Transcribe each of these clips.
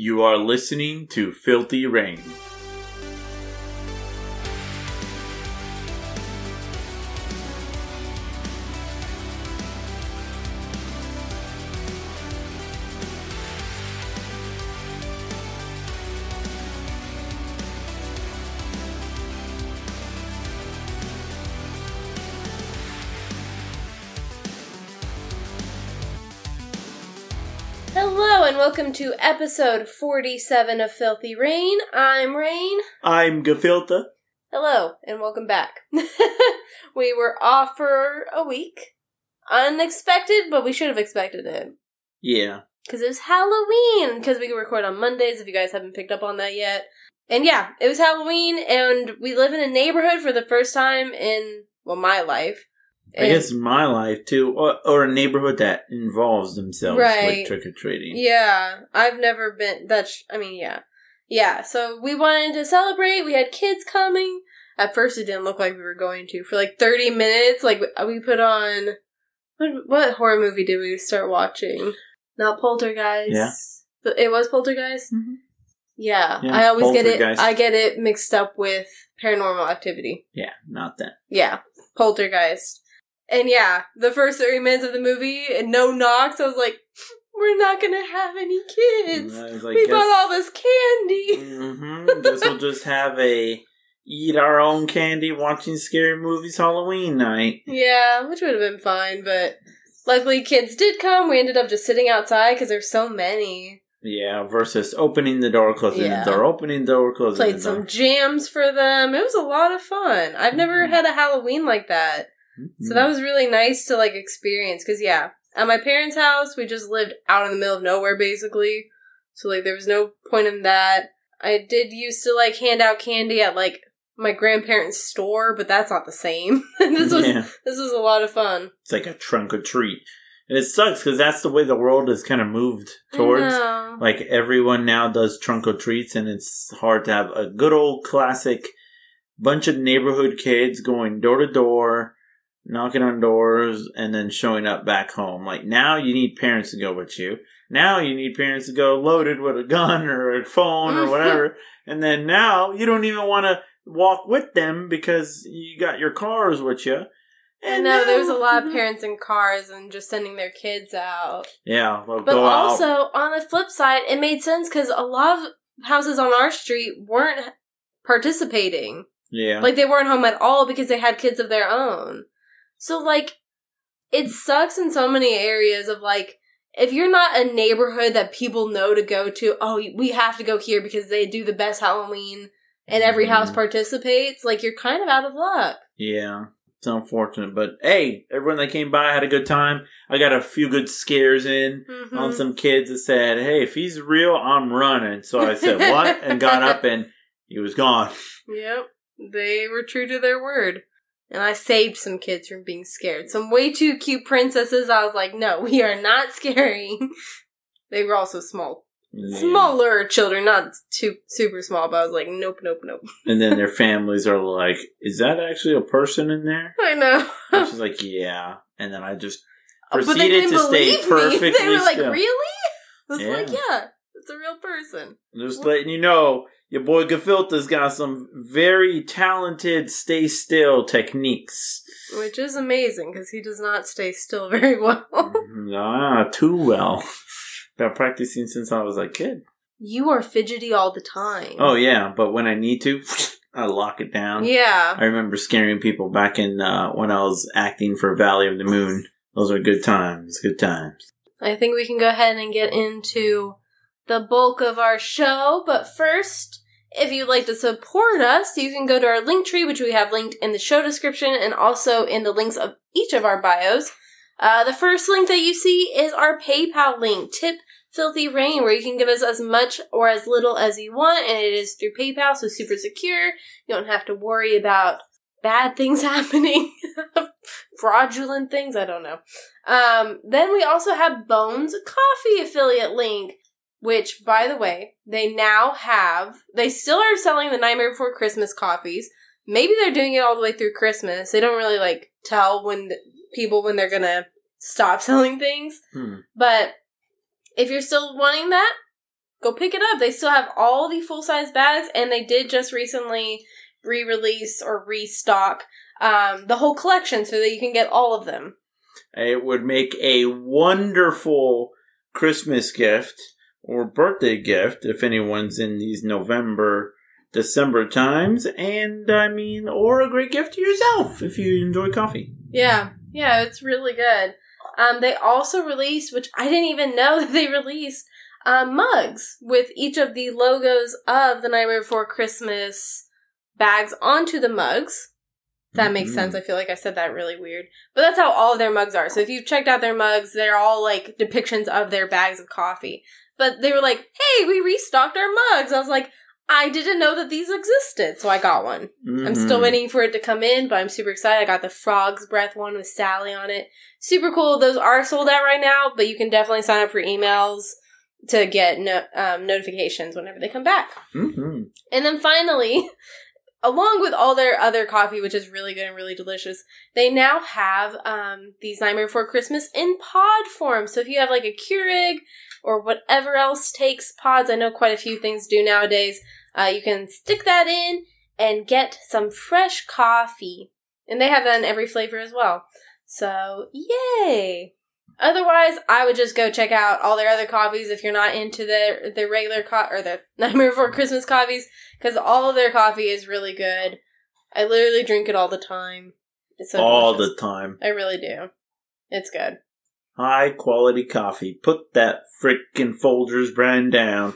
You are listening to Filthy Rain. Welcome to episode 47 of Filthy Rain. I'm Rain. I'm Gefilta. Hello and welcome back. we were off for a week. Unexpected, but we should have expected it. Yeah. Because it was Halloween. Because we record on Mondays if you guys haven't picked up on that yet. And yeah, it was Halloween and we live in a neighborhood for the first time in, well, my life. I guess my life too, or, or a neighborhood that involves themselves Right. with trick or treating. Yeah, I've never been. That's. I mean, yeah, yeah. So we wanted to celebrate. We had kids coming. At first, it didn't look like we were going to for like thirty minutes. Like we put on. What what horror movie did we start watching? Not Poltergeist. Yeah. It was Poltergeist. Mhm. Yeah, Yeah, I always get it. I get it mixed up with Paranormal Activity. Yeah, not that. Yeah, Poltergeist. And yeah, the first 30 minutes of the movie, and no knocks, I was like, we're not gonna have any kids. And I was like, we guess- bought all this candy. Mm-hmm, Guess we'll just have a eat our own candy watching scary movies Halloween night. Yeah, which would have been fine, but luckily kids did come. We ended up just sitting outside because there's so many. Yeah, versus opening the door, closing Yeah. the door, opening the door, closing Played the some jams for them. It was a lot of fun. I've never Mhm. had a Halloween like that. So mm-hmm. that was really nice to like experience because yeah, at my parents' house we just lived out in the middle of nowhere basically. So like there was no point in that. I did used to like hand out candy at like my grandparents' store, but that's not the same. this was yeah, this was a lot of fun. it's like a trunk or treat, and it sucks because that's the way the world has kind of moved towards. Like everyone now does trunk or treats, and it's hard to have a good old classic bunch of neighborhood kids going door to door, knocking on doors, and then showing up back home. Like now, you need parents to go with you. Now you need parents to go loaded with a gun or a phone or whatever. and then now you don't even want to walk with them because you got your cars with you. I know there's a lot of parents in cars and just sending their kids out. Yeah, they'll But go out. also, on the flip side, it made sense because a lot of houses on our street weren't participating. Yeah, Like, they weren't home at all because they had kids of their own. So, like, it sucks in so many areas of, like, if you're not a neighborhood that people know to go to, oh, we have to go here because they do the best Halloween and every house Mhm. participates, like, you're kind of out of luck. Yeah, it's unfortunate, but hey, everyone that came by had a good time. I got a few good scares in Mhm. on some kids that said, "Hey, if he's real, I'm running." So I said, "What?" and got up, and he was gone. Yep. They were true to their word. And I saved some kids from being scared. Some way too cute princesses, I was like, no, we are not scaring. they were also small. Yeah. Smaller children, not too super small, but I was like, nope, nope, nope. And then their families are like, "Is that actually a person in there?" I know. And she's like, "Yeah." And then I just uh, they proceeded to stay believe perfectly. They were like, still. really? I was Yeah. like, yeah, it's a real person. Just letting you know, your boy Gefilta's got some very talented stay still techniques. Which is amazing because he does not stay still very well. Ah, too well. Been practicing since I was a kid. you are fidgety all the time. Oh yeah, but when I need to, I lock it down. Yeah. I remember scaring people back in uh, when I was acting for Valley of the Moon. Those were good times. Good times. I think we can go ahead and get into the bulk of our show. But first, if you'd like to support us, you can go to our link tree, which we have linked in the show description and also in the links of each of our bios. Uh, the first link that you see is our PayPal link, Tip Filthy Rain, where you can give us as much or as little as you want, and it is through PayPal, so super secure. You don't have to worry about bad things happening, fraudulent things. I don't know. Um, then we also have Bones Coffee affiliate link, which, by the way, they now have. They still are selling the Nightmare Before Christmas coffees. Maybe they're doing it all the way through Christmas. They don't really like tell when th- people when they're gonna stop selling things. Hmm. But if you're still wanting that, go pick it up. They still have all the full size bags, and they did just recently re release or restock um, the whole collection so that you can get all of them. It would make a wonderful Christmas gift or birthday gift if anyone's in these November, December times. And I mean, or a great gift to yourself if you enjoy coffee. Yeah, yeah, it's really good. Um, they also released, which I didn't even know that they released, um, mugs with each of the logos of the Nightmare Before Christmas bags onto the mugs. That makes Mhm. sense. I feel like I said that really weird. But that's how all of their mugs are. So if you've checked out their mugs, they're all like depictions of their bags of coffee. But they were like, hey, we restocked our mugs. I was like, I didn't know that these existed. So I got one. I'm still Mhm. waiting for it to come in, but I'm super excited. I got the Frog's Breath one with Sally on it. Super cool. Those are sold out right now, but you can definitely sign up for emails to get no- um, notifications whenever they come back. Mhm. And then finally, along with all their other coffee, which is really good and really delicious, they now have um, these Nightmare Before Christmas in pod form. So if you have like a Keurig or whatever else takes pods, I know quite a few things do nowadays, uh, you can stick that in and get some fresh coffee. And they have that in every flavor as well. So, yay! Otherwise, I would just go check out all their other coffees if you're not into their their regular co- or the Nightmare Before Christmas coffees because all of their coffee is really good. I literally drink it all the time. It's so All delicious. the time. I really do. It's good. High quality coffee. Put that frickin' Folgers brand down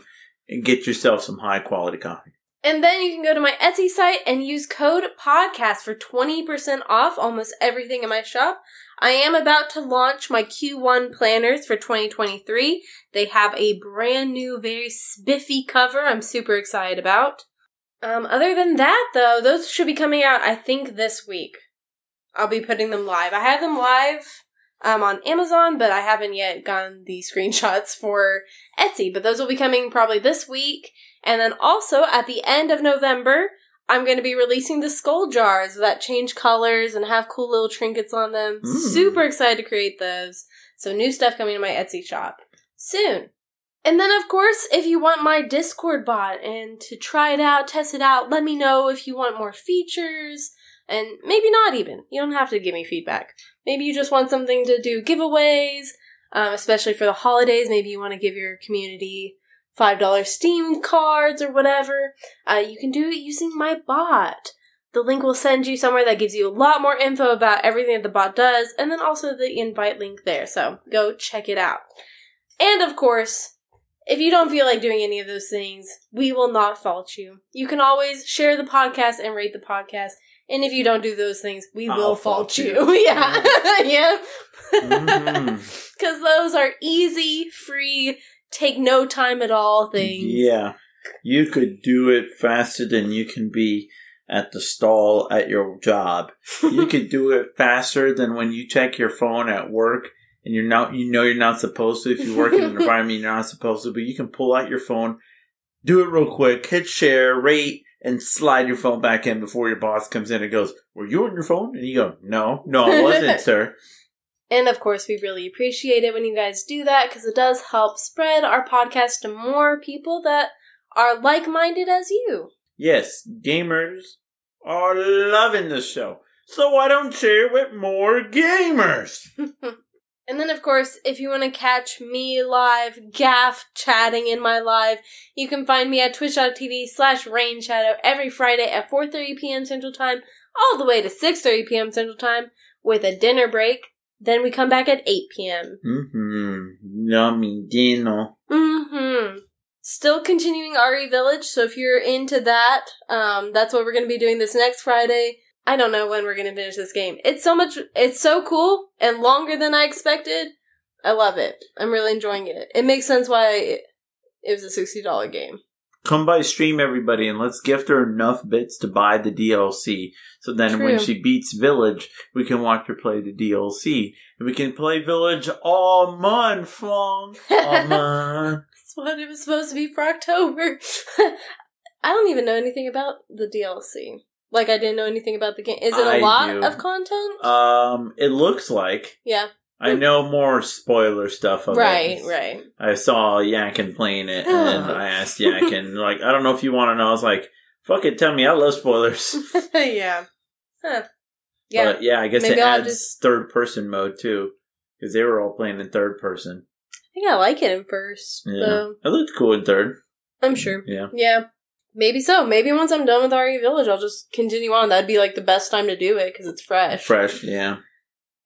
and get yourself some high quality coffee. And then you can go to my Etsy site and use code podcast for 20% off almost everything in my shop. I am about to launch my Q1 planners for 2023. They have a brand new, very spiffy cover I'm super excited about. Um, other than that, though, those should be coming out, I think, this week. I'll be putting them live. I have them live um, on Amazon, but I haven't yet gotten the screenshots for Etsy. But those will be coming probably this week. And then also at the end of November, I'm going to be releasing the skull jars that change colors and have cool little trinkets on them. Mm. Super excited to create those. So new stuff coming to my Etsy shop soon. And then of course, if you want my Discord bot and to try it out, test it out, let me know if you want more features and maybe not even. You don't have to give me feedback. Maybe you just want something to do giveaways, um, especially for the holidays. Maybe you want to give your community $5 Steam cards or whatever. Uh, you can do it using my bot. The link will send you somewhere that gives you a lot more info about everything that the bot does, and then also the invite link there. So go check it out. And of course, if you don't feel like doing any of those things, we will not fault you. You can always share the podcast and rate the podcast. And if you don't do those things, we I'll will fault fault you. you. yeah. yeah. Because mm-hmm. those are easy, free, take no time at all things. Yeah. You could do it faster than you can be at the stall at your job. You could do it faster than when you check your phone at work and you're not you know you're not supposed to if you work in an environment you're not supposed to, but you can pull out your phone, do it real quick, hit share, rate, and slide your phone back in before your boss comes in and goes, Were you on your phone? And you go, No, no, I wasn't, sir. And of course, we really appreciate it when you guys do that because it does help spread our podcast to more people that are like minded as you. Yes, gamers are loving this show. So why don't share it with more gamers? And then, of course, if you want to catch me live, gaff chatting in my live, you can find me at twitch.tv slash rainshadow every Friday at 4.30 p.m. Central Time, all the way to 6.30 p.m. Central Time, with a dinner break. Then we come back at 8 p.m. Mm-hmm. Yummy dinner. Mm-hmm. Still continuing RE Village, so if you're into that, um, that's what we're going to be doing this next Friday. I don't know when we're going to finish this game. It's so much, it's so cool and longer than I expected. I love it. I'm really enjoying it. It makes sense why it, it was a $60 game. Come by stream, everybody, and let's gift her enough bits to buy the DLC. So then when she beats Village, we can watch her play the DLC. And we can play Village all month long. All month. That's what it was supposed to be for October. I don't even know anything about the DLC. Like, I didn't know anything about the game. Is it a I lot do. of content? Um, it looks like. yeah. I know more spoiler stuff of right, it. right. I saw Yakin playing it, and I asked Yakin, like, I don't know if you want to know. I was like, fuck it, tell me. I love spoilers. yeah. Huh. Yeah. But yeah, I guess Maybe it I'll adds just- third person mode too, because they were all playing in third person. I think I like it in first. Yeah, it looked cool in third. I'm sure. Yeah, Yeah. Maybe so. Maybe once I'm done with RE Village, I'll just continue on. That'd be like the best time to do it because it's fresh. fresh. Yeah,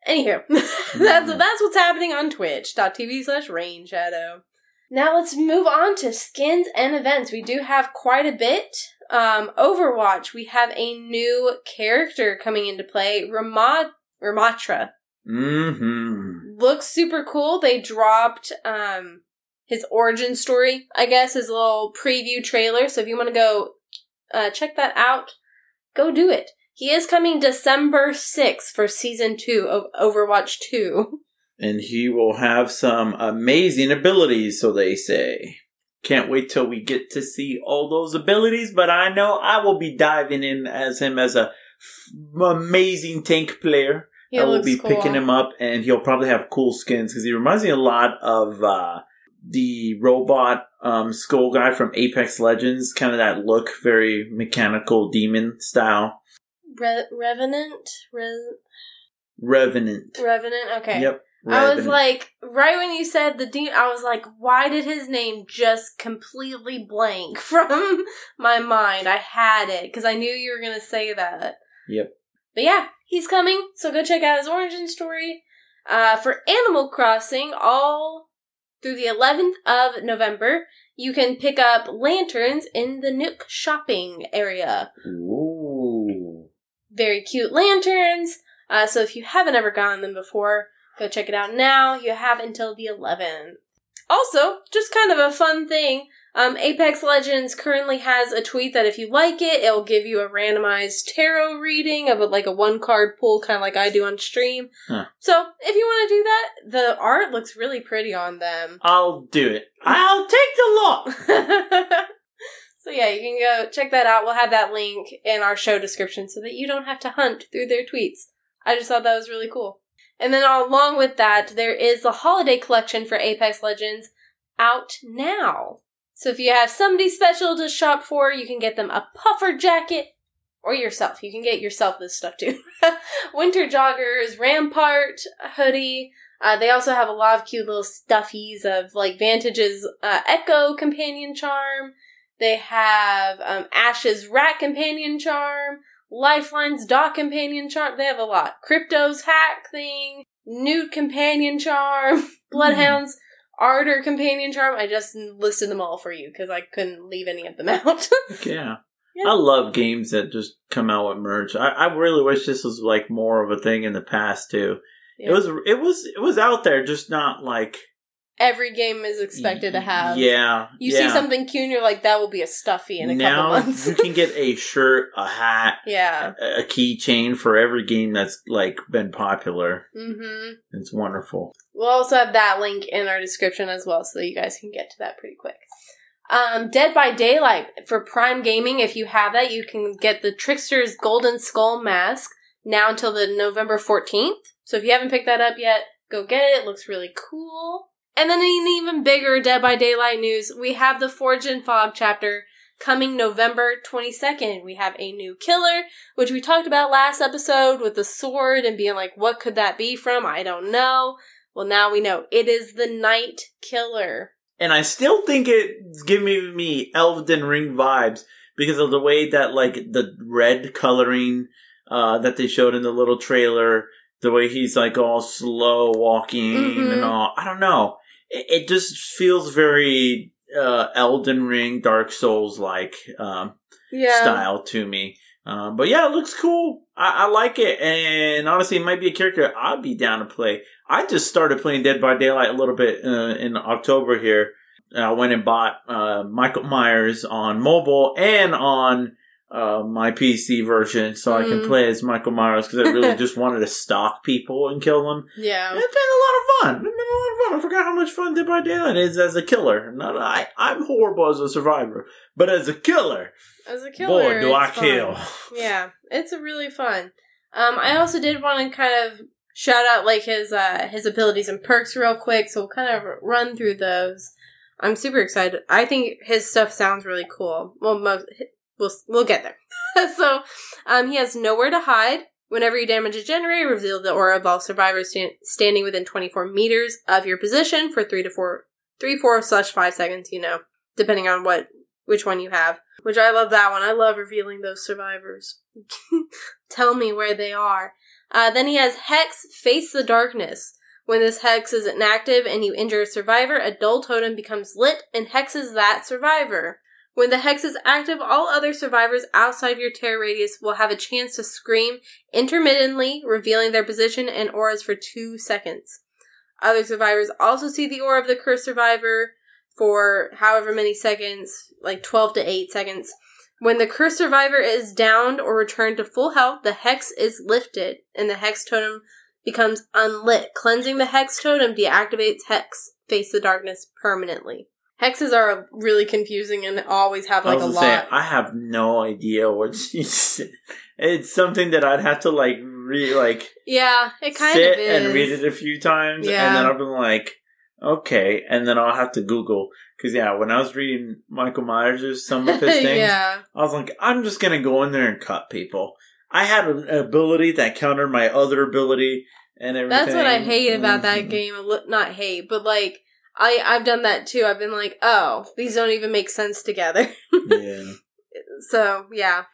Anywho, that's that's what's happening on Twitch.tv slash Rain Shadow. Now let's move on to skins and events. We do have quite a bit. Um, Overwatch, we have a new character coming into play, Ramad Ramatra. Mm-hmm. Looks super cool. They dropped um his origin story, I guess, his little preview trailer. So if you want to go uh, check that out, go do it. He is coming December 6th for season 2 of Overwatch 2. And he will have some amazing abilities, so they say. Can't wait till we get to see all those abilities, but I know I will be diving in as him as a f- amazing tank player. He I will be cool. picking him up, and he'll probably have cool skins because he reminds me a lot of uh, the robot um, skull guy from Apex Legends. Kind of that look, very mechanical demon style. Re- Revenant? Re- Revenant. Revenant? Okay. Yep. I was like, right when you said the demon, I was like, why did his name just completely blank from my mind? I had it because I knew you were going to say that. Yep. But yeah, he's coming, so go check out his origin story. Uh, for Animal Crossing, all through the 11th of November, you can pick up lanterns in the Nook shopping area. Ooh. Very cute lanterns. Uh, so if you haven't ever gotten them before, go check it out now. You have until the 11th. Also, just kind of a fun thing. Um, Apex Legends currently has a tweet that if you like it, it'll give you a randomized tarot reading of a, like a one card pull, kind of like I do on stream. Huh. So if you want to do that, the art looks really pretty on them. I'll do it. I'll take the look. so yeah, you can go check that out. We'll have that link in our show description so that you don't have to hunt through their tweets. I just thought that was really cool. And then along with that, there is the holiday collection for Apex Legends out now. So if you have somebody special to shop for, you can get them a puffer jacket or yourself. You can get yourself this stuff too. Winter joggers, Rampart hoodie. Uh, they also have a lot of cute little stuffies of like Vantage's uh, Echo companion charm. They have um, Ash's rat companion charm. Lifeline's dog companion charm. They have a lot. Crypto's hack thing. Newt companion charm. Bloodhound's Ardor companion charm. I just listed them all for you because I couldn't leave any of them out. yeah. Yeah. I love games that just come out with merch. I, I really wish this was like more of a thing in the past too. It was it was it was out there, just not like Every game is expected to have. Yeah, You yeah. see something cute and you're like, that will be a stuffy in a now couple months. you can get a shirt, a hat, yeah. a keychain for every game that's like been popular. Mm-hmm. It's wonderful. We'll also have that link in our description as well, so you guys can get to that pretty quick. Um, Dead by Daylight for Prime Gaming. If you have that, you can get the Trickster's Golden Skull mask now until the November fourteenth. So if you haven't picked that up yet, go get it. It looks really cool. And then in even bigger Dead by Daylight news, we have the Forge and Fog chapter coming November 22nd. We have a new killer, which we talked about last episode with the sword and being like, what could that be from? I don't know. Well, now we know. It is the Knight Killer. And I still think it's giving me Elden Ring vibes because of the way that like the red coloring uh, that they showed in the little trailer, the way he's like all slow walking Mhm. and all. I don't know. It, it just feels very uh, Elden Ring, Dark Souls like um, Yeah. style to me. Um, but yeah, it looks cool. I, I like it, and honestly, it might be a character I'd be down to play. I just started playing Dead by Daylight a little bit uh, in October here. I went and bought uh, Michael Myers on mobile and on uh, my PC version, so I can Mhm. play as Michael Myers because I really just wanted to stalk people and kill them. Yeah. It's been a lot of fun. It's been a lot of fun. I forgot how much fun Dead by Daylight is as a killer. Not I. I'm horrible as a survivor, but as a killer, As a killer. boy, do I fun. kill. Yeah, it's a really fun. Um, I also did want to kind of shout out like his uh his abilities and perks real quick. So we'll kind of run through those. I'm super excited. I think his stuff sounds really cool. Well, most we'll we'll get there. so, um, he has nowhere to hide. Whenever you damage a generator, reveal the aura of all survivors sta- standing within 24 meters of your position for three to four, three, four slash five seconds. You know, depending on what which one you have. Which I love that one. I love revealing those survivors. Tell me where they are. Uh, then he has Hex Face the Darkness. When this hex is inactive and you injure a survivor, a dull totem becomes lit and hexes that survivor. When the hex is active, all other survivors outside of your terror radius will have a chance to scream intermittently, revealing their position and auras for two seconds. Other survivors also see the aura of the cursed survivor for however many seconds, like 12 to 8 seconds. When the cursed survivor is downed or returned to full health, the hex is lifted and the hex totem becomes unlit. Cleansing the hex totem deactivates hex face the darkness permanently. Hexes are really confusing and always have like a lot. say, I have no idea what she said. It's something that I'd have to like re like yeah, it kind sit of is. and read it a few times, Yeah. and then I've been like, okay, and then I'll have to Google because yeah, when I was reading Michael Myers' some of his things, yeah, I was like, I'm just gonna go in there and cut people. I had an ability that countered my other ability, and everything. that's what I hate about that Mhm. game. Not hate, but like I I've done that too. I've been like, oh, these don't even make sense together. yeah. So yeah.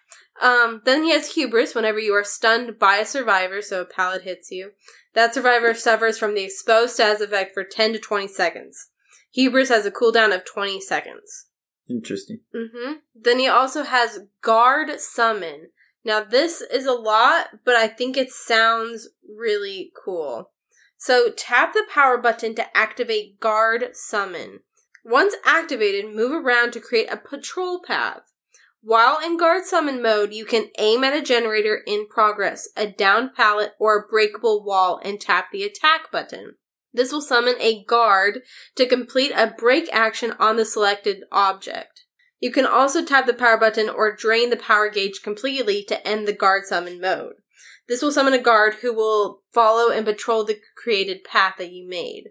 Um, then he has hubris whenever you are stunned by a survivor, so a pallet hits you. That survivor suffers from the exposed status effect for 10 to 20 seconds. Hubris has a cooldown of 20 seconds. Interesting. Mm-hmm. Then he also has guard summon. Now this is a lot, but I think it sounds really cool. So tap the power button to activate guard summon. Once activated, move around to create a patrol path. While in guard summon mode, you can aim at a generator in progress, a down pallet, or a breakable wall and tap the attack button. This will summon a guard to complete a break action on the selected object. You can also tap the power button or drain the power gauge completely to end the guard summon mode. This will summon a guard who will follow and patrol the created path that you made.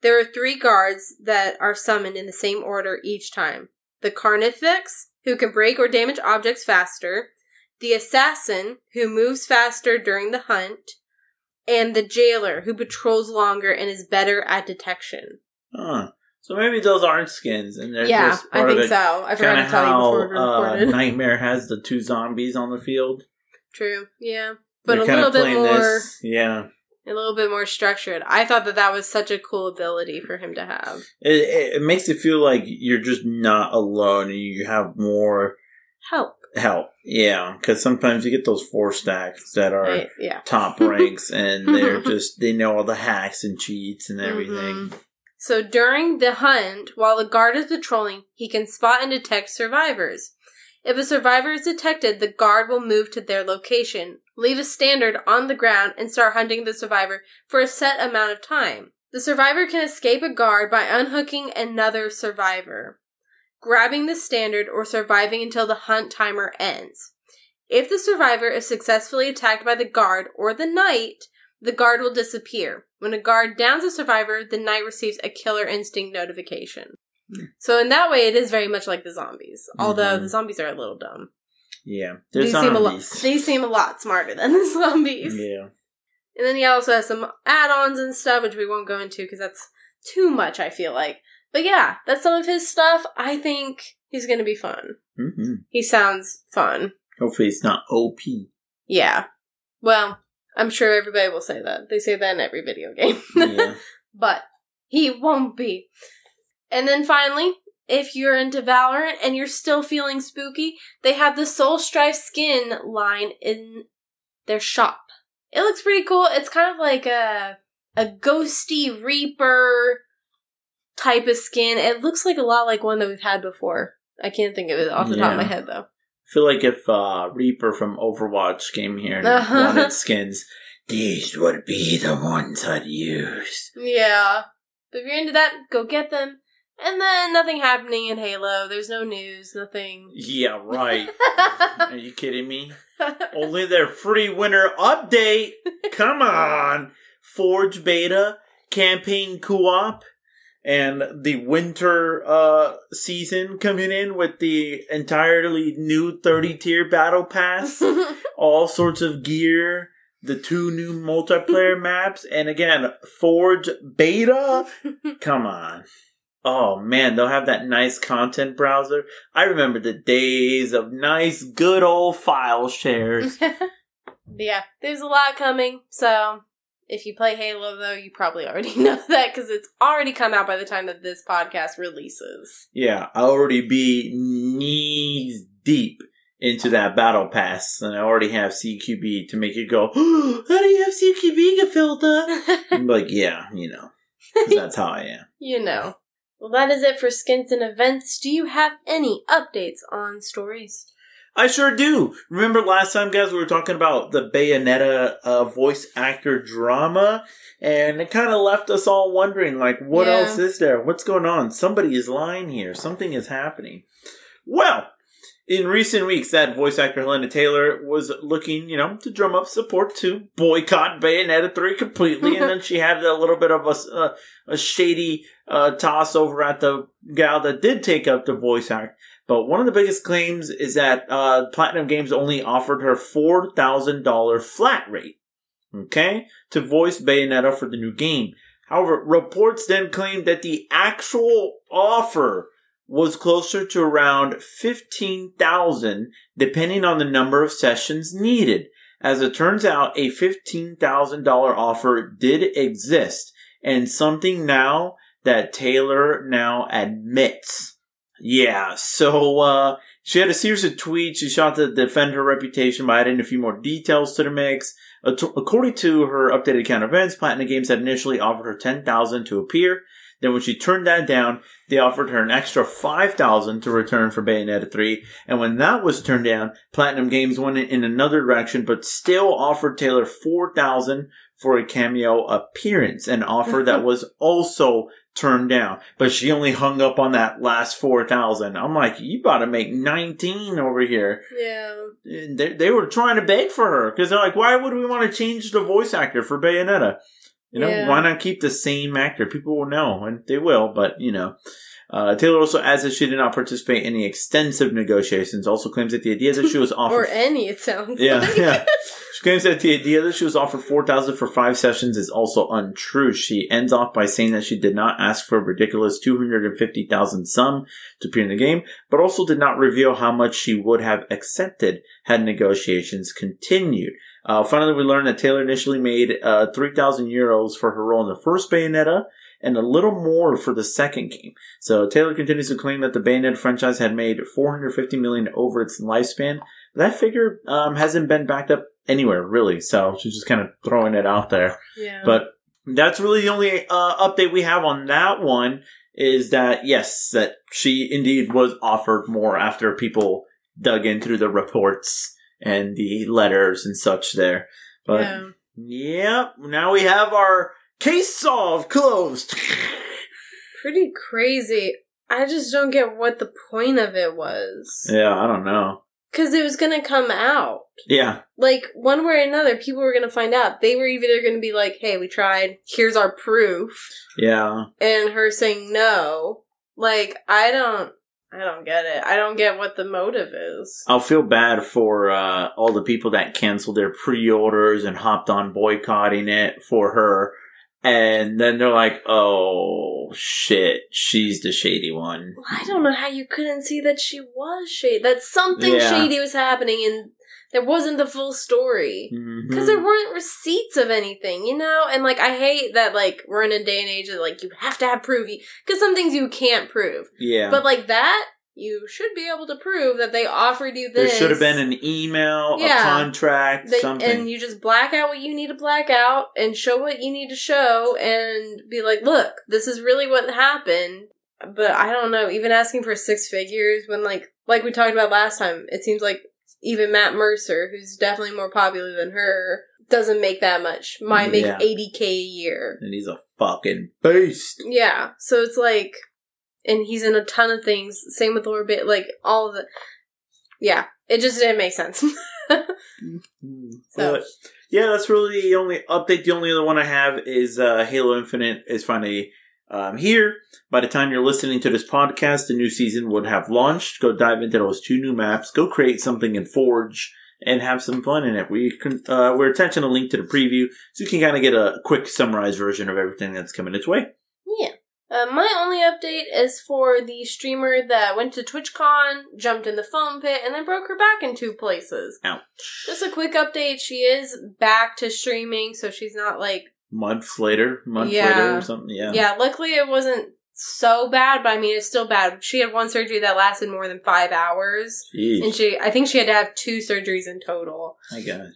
There are three guards that are summoned in the same order each time. The Carnifex, who can break or damage objects faster, the Assassin, who moves faster during the hunt, and the Jailer, who patrols longer and is better at detection. Huh. So maybe those aren't skins, and they're yeah, just I part think of it. so. I forgot to tell you before we uh. Nightmare has the two zombies on the field. True. Yeah. But They're a little bit more This. Yeah, a little bit more structured. I thought that that was such a cool ability for him to have. it, it, makes it feel like you're just not alone, and you have more Help. help. Yeah, because sometimes you get those four stacks that are Right, yeah. top ranks, and they're just they know all the hacks and cheats and everything. Mhm. So during the hunt, while the guard is patrolling, he can spot and detect survivors. If a survivor is detected, the guard will move to their location, leave a standard on the ground, and start hunting the survivor for a set amount of time. The survivor can escape a guard by unhooking another survivor, grabbing the standard, or surviving until the hunt timer ends. If the survivor is successfully attacked by the guard or the knight, the guard will disappear. When a guard downs a survivor, the knight receives a killer instinct notification. Hmm. So in that way, it is very much like the zombies. Although Mhm. the zombies are a little dumb. Yeah, they're seem a lot. These seem a lot smarter than the zombies. yeah, And then he also has some add-ons and stuff, which we won't go into because that's too much. I feel like. But yeah, that's some of his stuff. I think he's gonna be fun. hmm He sounds fun. hopefully it's not OP. Yeah. Well, I'm sure everybody will say that. They say that in every video game. Yeah, but he won't be. And then finally, if you're into Valorant and you're still feeling spooky, they have the Soul Strife skin line in their shop. It looks pretty cool. It's kind of like a a ghosty Reaper type of skin. It looks like a lot like one that we've had before. I can't think of it off the top of my head though. I feel like if uh, Reaper from Overwatch came here and Uh-huh. wanted skins, these would be the ones I'd use. Yeah. But if you're into that, go get them. And then nothing happening in Halo. There's no news, nothing. Yeah, right. Are you kidding me? Only their free winter update. Come on. Forge beta, campaign co-op, and the winter uh season coming in with the entirely new 30 tier battle pass, all sorts of gear, the two new multiplayer maps, and again, Forge beta. Come on. Oh man, they'll have that nice content browser. I remember the days of nice, good old file shares. yeah, there's a lot coming. So if you play Halo, though, you probably already know that because it's already come out by the time that this podcast releases. Yeah, I already be knees deep into that battle pass, and I already have CQB to make it go. Oh, how do you have CQB, Gefilta? I'm like, yeah, you know, that's how I am. you know. Well, that is it for skins and events. Do you have any updates on stories? I sure do. Remember last time, guys, we were talking about the Bayonetta uh, voice actor drama, and it kind of left us all wondering, like, what Yeah. else is there? What's going on? Somebody is lying here. Something is happening. Well, in recent weeks, that voice actor Hellena Taylor was looking, you know, to drum up support to boycott Bayonetta 3 completely, and then she had a little bit of a, a, a shady uh, toss over at the gal that did take up the voice act. But one of the biggest claims is that uh, Platinum Games only offered her $4,000 flat rate, okay, to voice Bayonetta for the new game. However, reports then claimed that the actual offer was closer to around 15,000 depending on the number of sessions needed. As it turns out, a $15,000 offer did exist and something now that Taylor now admits. Yeah, so uh she had a series of tweets. She shot to defend her reputation by adding a few more details to the mix. According to her updated account events, Platinum Games had initially offered her ten thousand to appear. Then, when she turned that down, they offered her an extra five thousand to return for Bayonetta three. And when that was turned down, Platinum Games went in another direction, but still offered Taylor four thousand for a cameo appearance, an offer that was also turned down. But she only hung up on that last four thousand. I'm like, you about to make nineteen over here. Yeah. And They, they were trying to beg for her because they're like, why would we want to change the voice actor for Bayonetta? You know, Yeah. why not keep the same actor? People will know, and they will. But you know, uh, Taylor also adds that she did not participate in any extensive negotiations. Also claims that the idea that she was offered Or any, it sounds yeah, like. yeah. She claims that the idea that she was offered four thousand for five sessions is also untrue. She ends off by saying that she did not ask for a ridiculous two hundred and fifty thousand sum to appear in the game, but also did not reveal how much she would have accepted had negotiations continued. Uh, finally, we learned that Taylor initially made uh, three thousand euros for her role in the first Bayonetta. And a little more for the second game. So Taylor continues to claim that the Bayonetta franchise had made 450 million over its lifespan, that figure um, hasn't been backed up anywhere really so she's just kind of throwing it out there Yeah. but that's really the only uh, update we have on that one is that yes that she indeed was offered more after people dug in through the reports and the letters and such there but yeah. yep now we have our case solved closed Pretty crazy. I just don't get what the point of it was. yeah i don't know Because it was going to come out. yeah Like, one way or another, people were going to find out. They were either going to be like, hey, we tried. Here's our proof. yeah And her saying no. Like, I don't. I don't get it. I don't get what the motive is. I'll feel bad for uh, all the people that canceled their pre-orders and hopped on boycotting it for her, and then they're like, "Oh shit, she's the shady one." I don't know how you couldn't see that she was shady. That something Yeah. shady was happening and there wasn't the full story. Mm-hmm. Because there weren't receipts of anything, you know? And, like, I hate that, like, we're in a day and age that, like, you have to have proof. Because some things you can't prove. yeah, But, like, that, you should be able to prove that they offered you this. there should have been an email, a contract, They- something. And you just black out what you need to black out and show what you need to show and be like, look, this is really what happened. But I don't know, even asking for six figures when like like we talked about last time, it seems like even Matt Mercer, who's definitely more popular than her, doesn't make that much. Might make Yeah. eighty K a year. and he's a fucking beast. Yeah. So it's like and he's in a ton of things. Same with Laura Bailey, like all of the. Yeah, it just didn't make sense. So- But yeah, that's really the only update. The only other one I have is uh, Halo Infinite is finally um, here. By the time you're listening to this podcast, the new season would have launched. Go dive into those two new maps. Go create something in Forge and have some fun in it. We can, uh, we're attaching a link to the preview so you can kind of get a quick summarized version of everything that's coming its way. Yeah. Uh, my only update is for the streamer that went to TwitchCon, jumped in the foam pit, and then broke her back in two places. Ouch. Just a quick update. She is back to streaming, so she's not like. Months later, month Yeah. later or something. Yeah. Yeah, luckily it wasn't so bad, but I mean, it's still bad. She had one surgery that lasted more than five hours, and she, I think she had to have two surgeries in total. My God.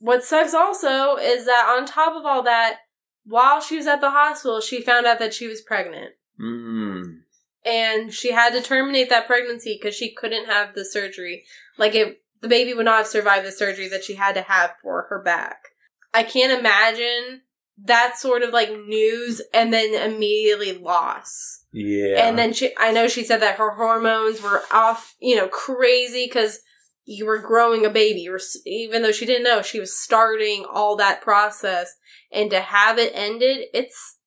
What sucks also is that on top of all that, while she was at the hospital, she found out that she was pregnant. Mm. and she had to terminate that pregnancy because she couldn't have the surgery. Like it, the baby would not have survived the surgery that she had to have for her back. I can't imagine that sort of like news and then immediately loss. Yeah. And then she, I know she said that her hormones were off, you know, crazy because you were growing a baby. You were, even though she didn't know, she was starting all that process, and to have it ended, it's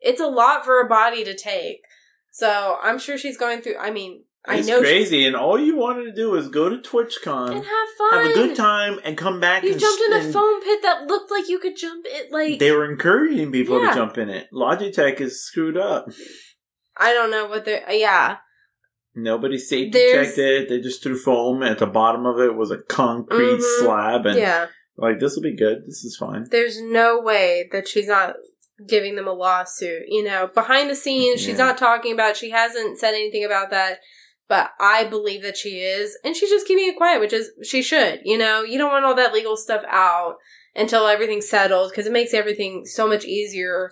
it's a lot for a body to take. So I'm sure she's going through. I mean, I it's know she- crazy, and all you wanted to do was go to TwitchCon, and have fun. have a good time, and come back. You and jumped in a foam pit that looked like you could jump it. Like They were encouraging people Yeah. to jump in it. Logitech is screwed up. I don't know what they're. Yeah, Nobody safety There's- checked it. They just threw foam. And at the bottom of it was a concrete Mhm. slab, and yeah. like this will be good. This is fine. there's no way that she's not giving them a lawsuit. You know, behind the scenes, she's Yeah. not talking about. She hasn't said anything about that. But I believe that she is, and she's just keeping it quiet, which is she should. You know, you don't want all that legal stuff out until everything's settled because it makes everything so much easier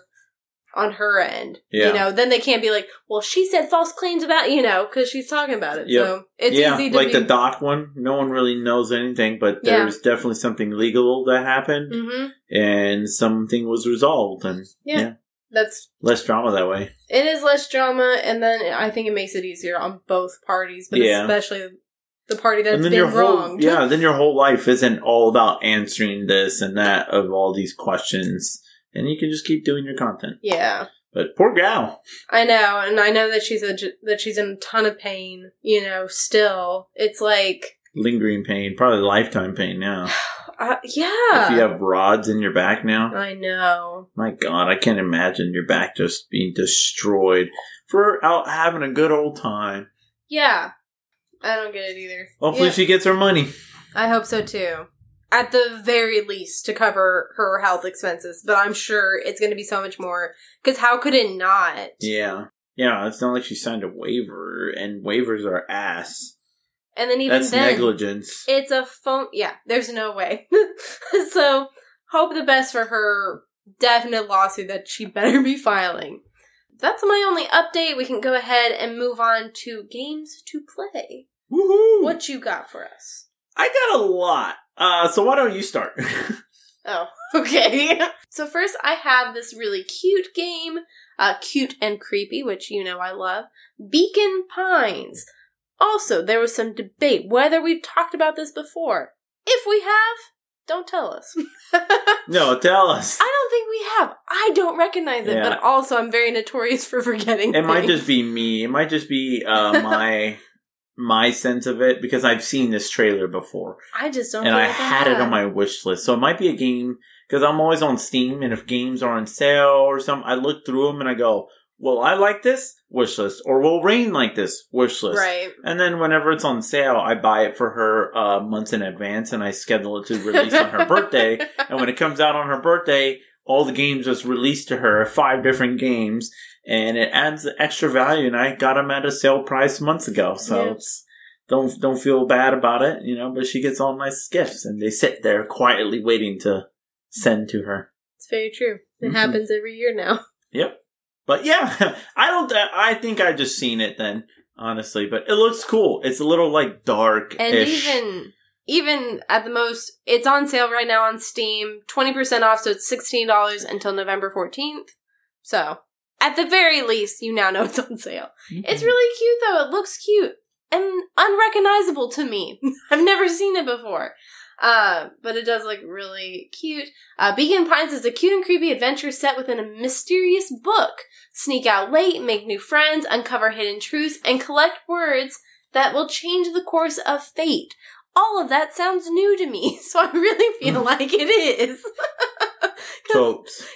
on her end. Yeah. You know, then they can't be like, "Well, she said false claims about," you know, because she's talking about it. Yep. So it's yeah, easy to like be, the doc one. No one really knows anything, but Yeah. there's definitely something legal that happened, hmm and something was resolved, and Yeah. yeah, That's less drama that way. It is less drama, and then I think it makes it easier on both parties, but Yeah. especially the party that's been your whole yeah, then your whole life isn't all about answering this and that of all these questions, and you can just keep doing your content. yeah, But poor gal, I know, and I know that she's a that she's in a ton of pain. You know, still, it's like, lingering pain, probably lifetime pain now. uh, yeah, If you have rods in your back now, I know. my God, I can't imagine your back just being destroyed for out having a good old time. Yeah, I don't get it either. Hopefully, Yeah, she gets her money. I hope so too. At the very least, to cover her health expenses, but I'm sure it's going to be so much more. Because how could it not? Yeah, yeah. It's not like she signed a waiver, and waivers are ass. And then even That's then, negligence. It's a phone. Yeah, there's no way. so hope the best for her definite lawsuit that she better be filing. That's my only update. We can go ahead and move on to games to play. Woohoo! What you got for us? I got a lot. Uh, so why don't you start? Oh, okay. so first, I have this really cute game, uh, cute and creepy, which you know I love. Beacon Pines. Also, there was some debate whether we've talked about this before. If we have, don't tell us. no, tell us. I don't think we have. I don't recognize it, Yeah. but also I'm very notorious for forgetting. It might just be me. It might just be uh, my my sense of it because I've seen this trailer before I just don't. and I had it on my wish list. So it might be a game because I'm always on Steam, and if games are on sale or something, I look through them and I go, "Well, I like this wish list," or "Will Rain like this wish list?" right. And then whenever it's on sale, I buy it for her uh, months in advance, and I schedule it to release on her birthday. And when it comes out on her birthday, all the games just released to her, five different games, and it adds the extra value. And I got them at a sale price months ago, so Yeah. it's, don't don't feel bad about it, you know. But she gets all nice gifts, and they sit there quietly waiting to send to her. It's very true. It Mhm. happens every year now. Yep. But yeah, I don't. I think I just seen it then, honestly. But it looks cool. It's a little like dark And even even at the most, it's on sale right now on Steam, twenty percent off. So it's sixteen dollars until November fourteenth. So At the very least, you now know it's on sale. Mm-hmm. It's really cute though. It looks cute and unrecognizable to me. I've never seen it before. Uh, but it does look really cute. Uh, Beacon Pines is a cute and creepy adventure set within a mysterious book. Sneak out late, make new friends, uncover hidden truths, and collect words that will change the course of fate. All of that sounds new to me, so I really feel like it is.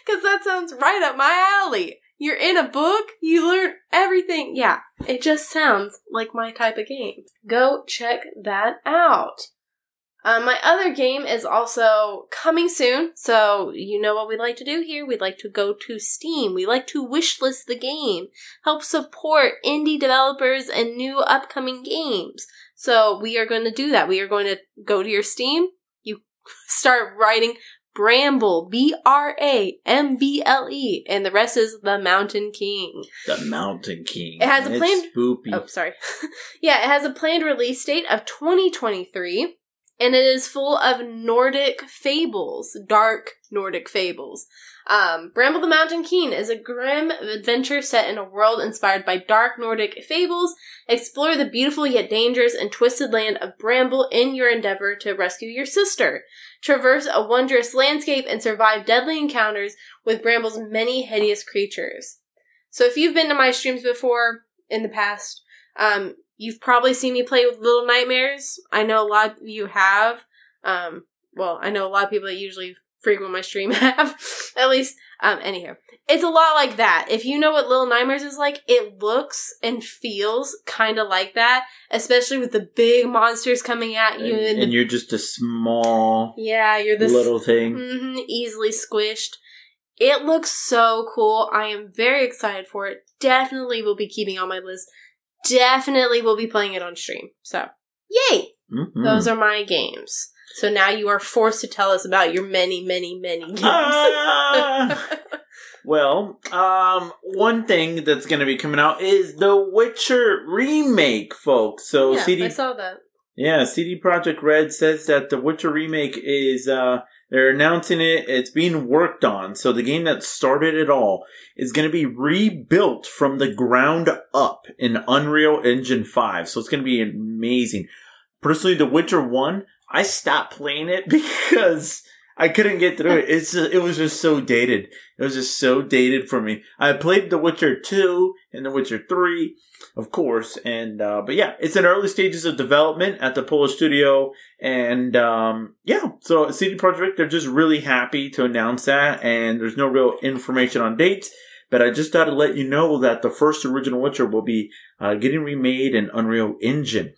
Because that sounds right up my alley. You're in a book, you learn everything. Yeah, it just sounds like my type of game. Go check that out. Uh, my other game is also coming soon, so you know what we'd like to do here. We'd like to go to Steam. We like to wishlist the game, help support indie developers and new upcoming games. So we are going to do that. We are going to go to your Steam. You start writing Bramble, B R A M B L E, and the rest is the Mountain King. The Mountain King. It has a planned- Spoopy. Oh, sorry. yeah, it has a planned release date of 2023, and it is full of Nordic fables, dark Nordic fables. Um, Bramble the Mountain King is a grim adventure set in a world inspired by dark Nordic fables. Explore the beautiful yet dangerous and twisted land of Bramble in your endeavor to rescue your sister. Traverse a wondrous landscape and survive deadly encounters with Bramble's many hideous creatures. So if you've been to my streams before in the past, um, you've probably seen me play with Little Nightmares. I know a lot of you have. Um, well, I know a lot of people that usually frequent my stream have. At least, um, anyhow. It's a lot like that. If you know what Little Nightmares is like, it looks and feels kind of like that, especially with the big monsters coming at you. And, and the, you're just a small yeah, you're this little thing. hmm easily squished. It looks so cool. I am very excited for it. Definitely will be keeping on my list. Definitely will be playing it on stream. So, yay! Mhm. Those are my games. So now you are forced to tell us about your many, many, many games. Ah! well, um, one thing that's going to be coming out is the Witcher remake, folks. So yeah, CD, I saw that. yeah, CD Projekt Red says that the Witcher remake is uh they're announcing it. It's being worked on. So the game that started it all is going to be rebuilt from the ground up in Unreal Engine 5. So it's going to be amazing. Personally, The Witcher 1, I stopped playing it because I couldn't get through it. It's just, it was just so dated. It was just so dated for me. I played The Witcher 2 and The Witcher 3, of course, and uh, but yeah, it's in early stages of development at the Polish studio, and um, yeah, so CD Projekt they're just really happy to announce that, and there's no real information on dates. But I just thought to let you know that the first original Witcher will be uh, getting remade in Unreal Engine.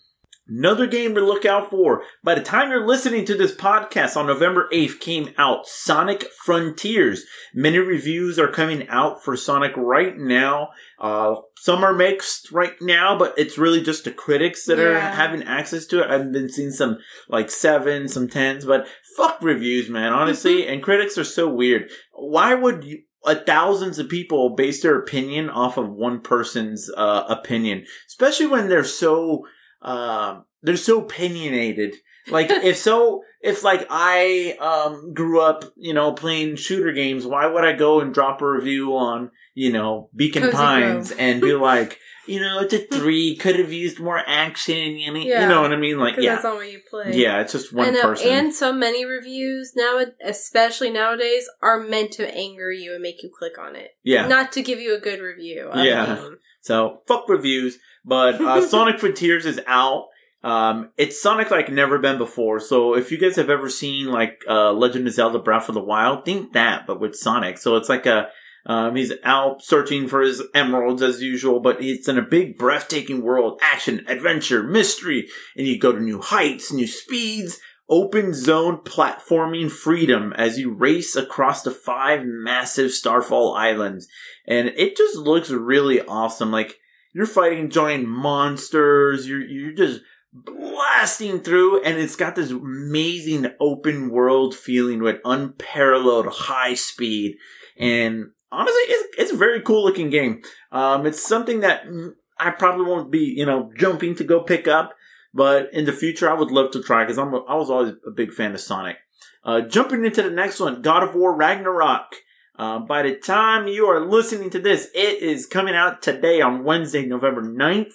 Another game to look out for. By the time you're listening to this podcast on November 8th came out Sonic Frontiers. Many reviews are coming out for Sonic right now. Uh, some are mixed right now, but it's really just the critics that are having access to it. I've been seeing some like seven, some tens, but fuck reviews, man, honestly. and critics are so weird. Why would you, uh, thousands of people base their opinion off of one person's uh, opinion, especially when they're so um, they're so opinionated. Like if so, if like I um grew up, you know, playing shooter games, why would I go and drop a review on you know Beacon Cozy Pines Grove. and be like, you know, it's a three, could have used more action, you know, Yeah. you know what I mean? Like, yeah, that's not what you play. yeah, it's just one I know, person. and so many reviews now, especially nowadays, are meant to anger you and make you click on it, yeah, not to give you a good review. Yeah. So fuck reviews, but uh, Sonic Frontiers is out. Um, it's Sonic like never been before. So if you guys have ever seen like uh, Legend of Zelda: Breath of the Wild, think that, but with Sonic. So it's like a um, he's out searching for his emeralds as usual, but it's in a big, breathtaking world, action, adventure, mystery, and you go to new heights, new speeds, open zone platforming freedom as you race across the five massive Starfall islands and it just looks really awesome. Like you're fighting giant monsters, you're you're just blasting through, and it's got this amazing open world feeling with unparalleled high speed. And honestly, it's it's a very cool looking game. Um, it's something that I probably won't be you know jumping to go pick up, but in the future I would love to try because I'm a, I was always a big fan of Sonic. Uh, jumping into the next one, God of War Ragnarok. Uh, by the time you are listening to this, it is coming out today on Wednesday, November 9th.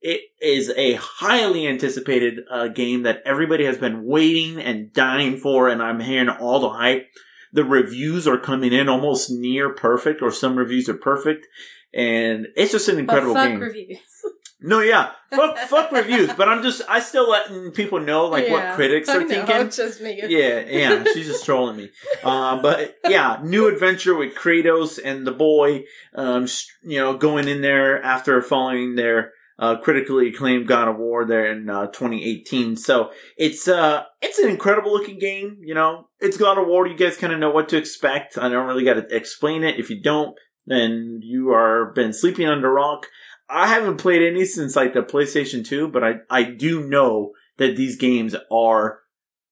It is a highly anticipated uh, game that everybody has been waiting and dying for, and I'm hearing all the hype. The reviews are coming in almost near perfect, or some reviews are perfect, and it's just an incredible game. reviews. No, yeah, fuck, fuck reviews, but I'm just, I still letting people know like Yeah. what critics are know, thinking. Just Yeah, yeah, she's just trolling me. Uh, but yeah, new adventure with Kratos and the boy. Um, you know, going in there after following their uh, critically acclaimed God of War there in uh, 2018. So it's uh, it's an incredible looking game. You know, it's God of War. You guys kind of know what to expect. I don't really got to explain it. If you don't, then you are been sleeping under a rock. I haven't played any since like the PlayStation 2, but I I do know that these games are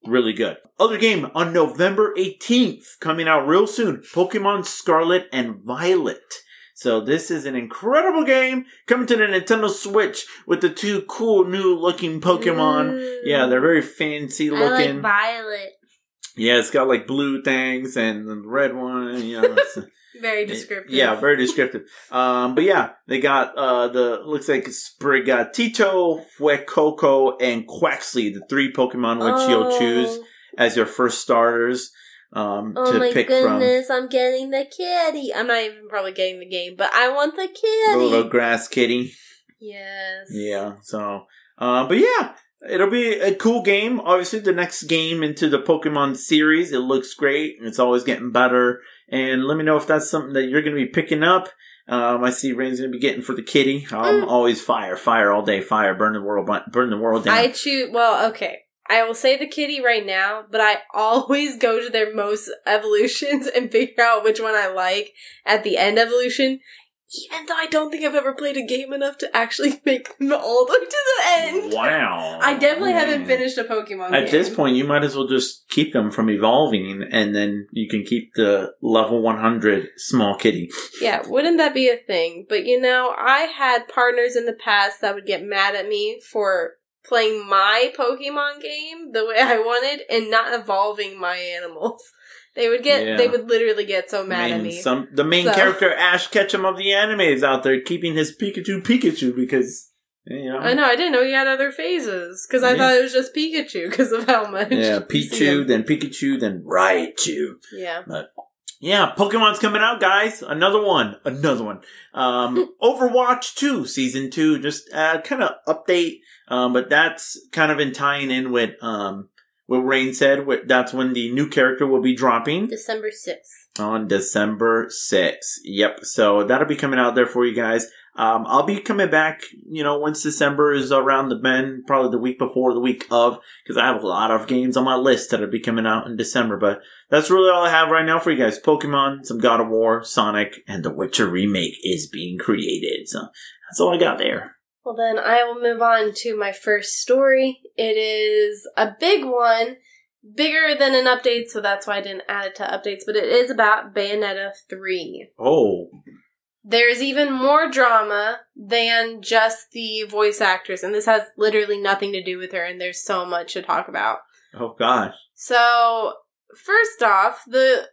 really good. Other game on November 18th, coming out real soon Pokemon Scarlet and Violet. So this is an incredible game coming to the Nintendo Switch with the two cool new looking Pokemon. Ooh. Yeah, they're very fancy I looking. like Violet. yeah, it's got like blue things and the red one. You know, Very descriptive. yeah, very descriptive. Um, but yeah, they got uh the looks like Sprigatito, Fuecoco, and Quaxly, the three Pokemon which you'll choose as your first starters um, Oh to my pick goodness, I'm getting the kitty. I'm not even probably getting the game, but I want the from. kitty. The little grass kitty. yes. Yeah. So, uh, but yeah, it'll be a cool game. Obviously, the next game into the Pokemon series. It looks great. and It's always getting better. And let me know if that's something that you're going to be picking up. Um, I see Rain's going to be getting for the kitty. I'm Mm. always fire, fire all day, fire, burn the world, burn the world down. I choose. Well, okay. I will say the kitty right now, but I always go to their most evolutions and figure out which one I like at the end evolution. Even though I don't think I've ever played a game enough to actually make them all the way to the end. wow. I definitely haven't Mm. finished a Pokemon game. At game. this point, you might as well just keep them from evolving, and then you can keep the level 100 small kitty. Yeah, wouldn't that be a thing? But you know, I had partners in the past that would get mad at me for playing my Pokemon game the way I wanted and not evolving my animals. They would get Yeah. they would literally get so mad I at me. Some the main So- character Ash Ketchum of the anime is out there keeping his Pikachu Pikachu because you know. I know, I didn't know he had other phases because I thought it was just Pikachu because of how much. Yeah, Pichu, then Pikachu, then Raichu. Yeah. Yeah, Pokemon's coming out, guys. Another one, another one. Um, Overwatch 2, season 2, just uh, kind of update. Um, but that's kind of in tying in with um, what Rain said. That's when the new character will be dropping December sixth. on December 6th. Yep. So that'll be coming out there for you guys. Um, I'll be coming back, you know, once December is around the bend, probably the week before, the week of, because I have a lot of games on my list that'll be coming out in December. But that's really all I have right now for you guys. Pokemon, some God of War, Sonic, and The Witcher remake is being created. So that's all I got there. Well, then I will move on to my first story. It is a big one, bigger than an update, so that's why I didn't add it to updates, but it is about Bayonetta 3. Oh, There's even more drama than just the voice actress, and this has literally nothing to do with her, and there's so much to talk about. oh gosh. So, first off, the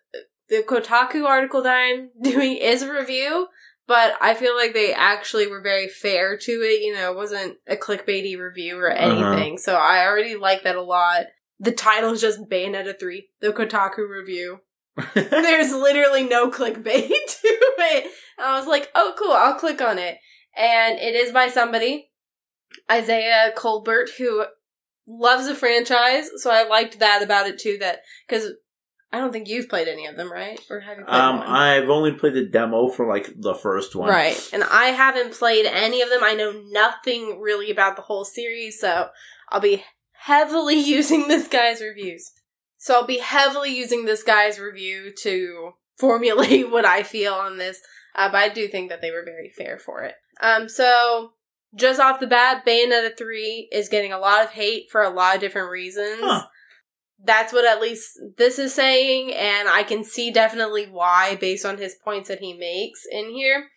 the Kotaku article that I'm doing is a review, but I feel like they actually were very fair to it. You know, it wasn't a clickbaity review or uh-huh. anything. So I already like that a lot. The title is just Bayonetta 3, the Kotaku review. There's literally no clickbait to it. I was like, oh, cool, I'll click on it. And it is by somebody, Isaiah Colbert, who loves the franchise. So I liked that about it too. That because I don't think you've played any of them, right? Or have you played um, one? I've only played the demo for like the first one. Right. And I haven't played any of them. I know nothing really about the whole series, so I'll be heavily using this guy's reviews. So I'll be heavily using this guy's review to formulate what I feel on this. Uh, but I do think that they were very fair for it. Um, so just off the bat, Bayonetta 3 is getting a lot of hate for a lot of different reasons. Huh. That's what at least this is saying, and I can see definitely why based on his points that he makes in here.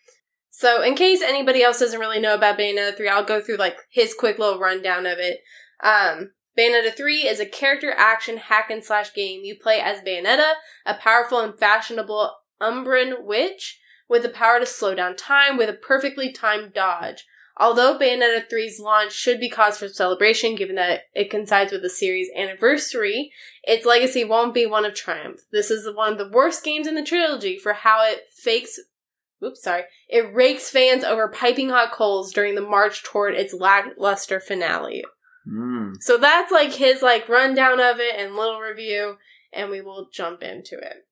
So, in case anybody else doesn't really know about Bayonetta 3, I'll go through like his quick little rundown of it. Um, Bayonetta 3 is a character action hack and slash game. You play as Bayonetta, a powerful and fashionable Umbran Witch with the power to slow down time with a perfectly timed dodge. Although Bayonetta 3's launch should be cause for celebration given that it coincides with the series' anniversary, its legacy won't be one of triumph. This is one of the worst games in the trilogy for how it fakes oops, sorry, it rakes fans over piping hot coals during the march toward its lackluster finale. Mm. So that's like his like rundown of it and little review, and we will jump into it.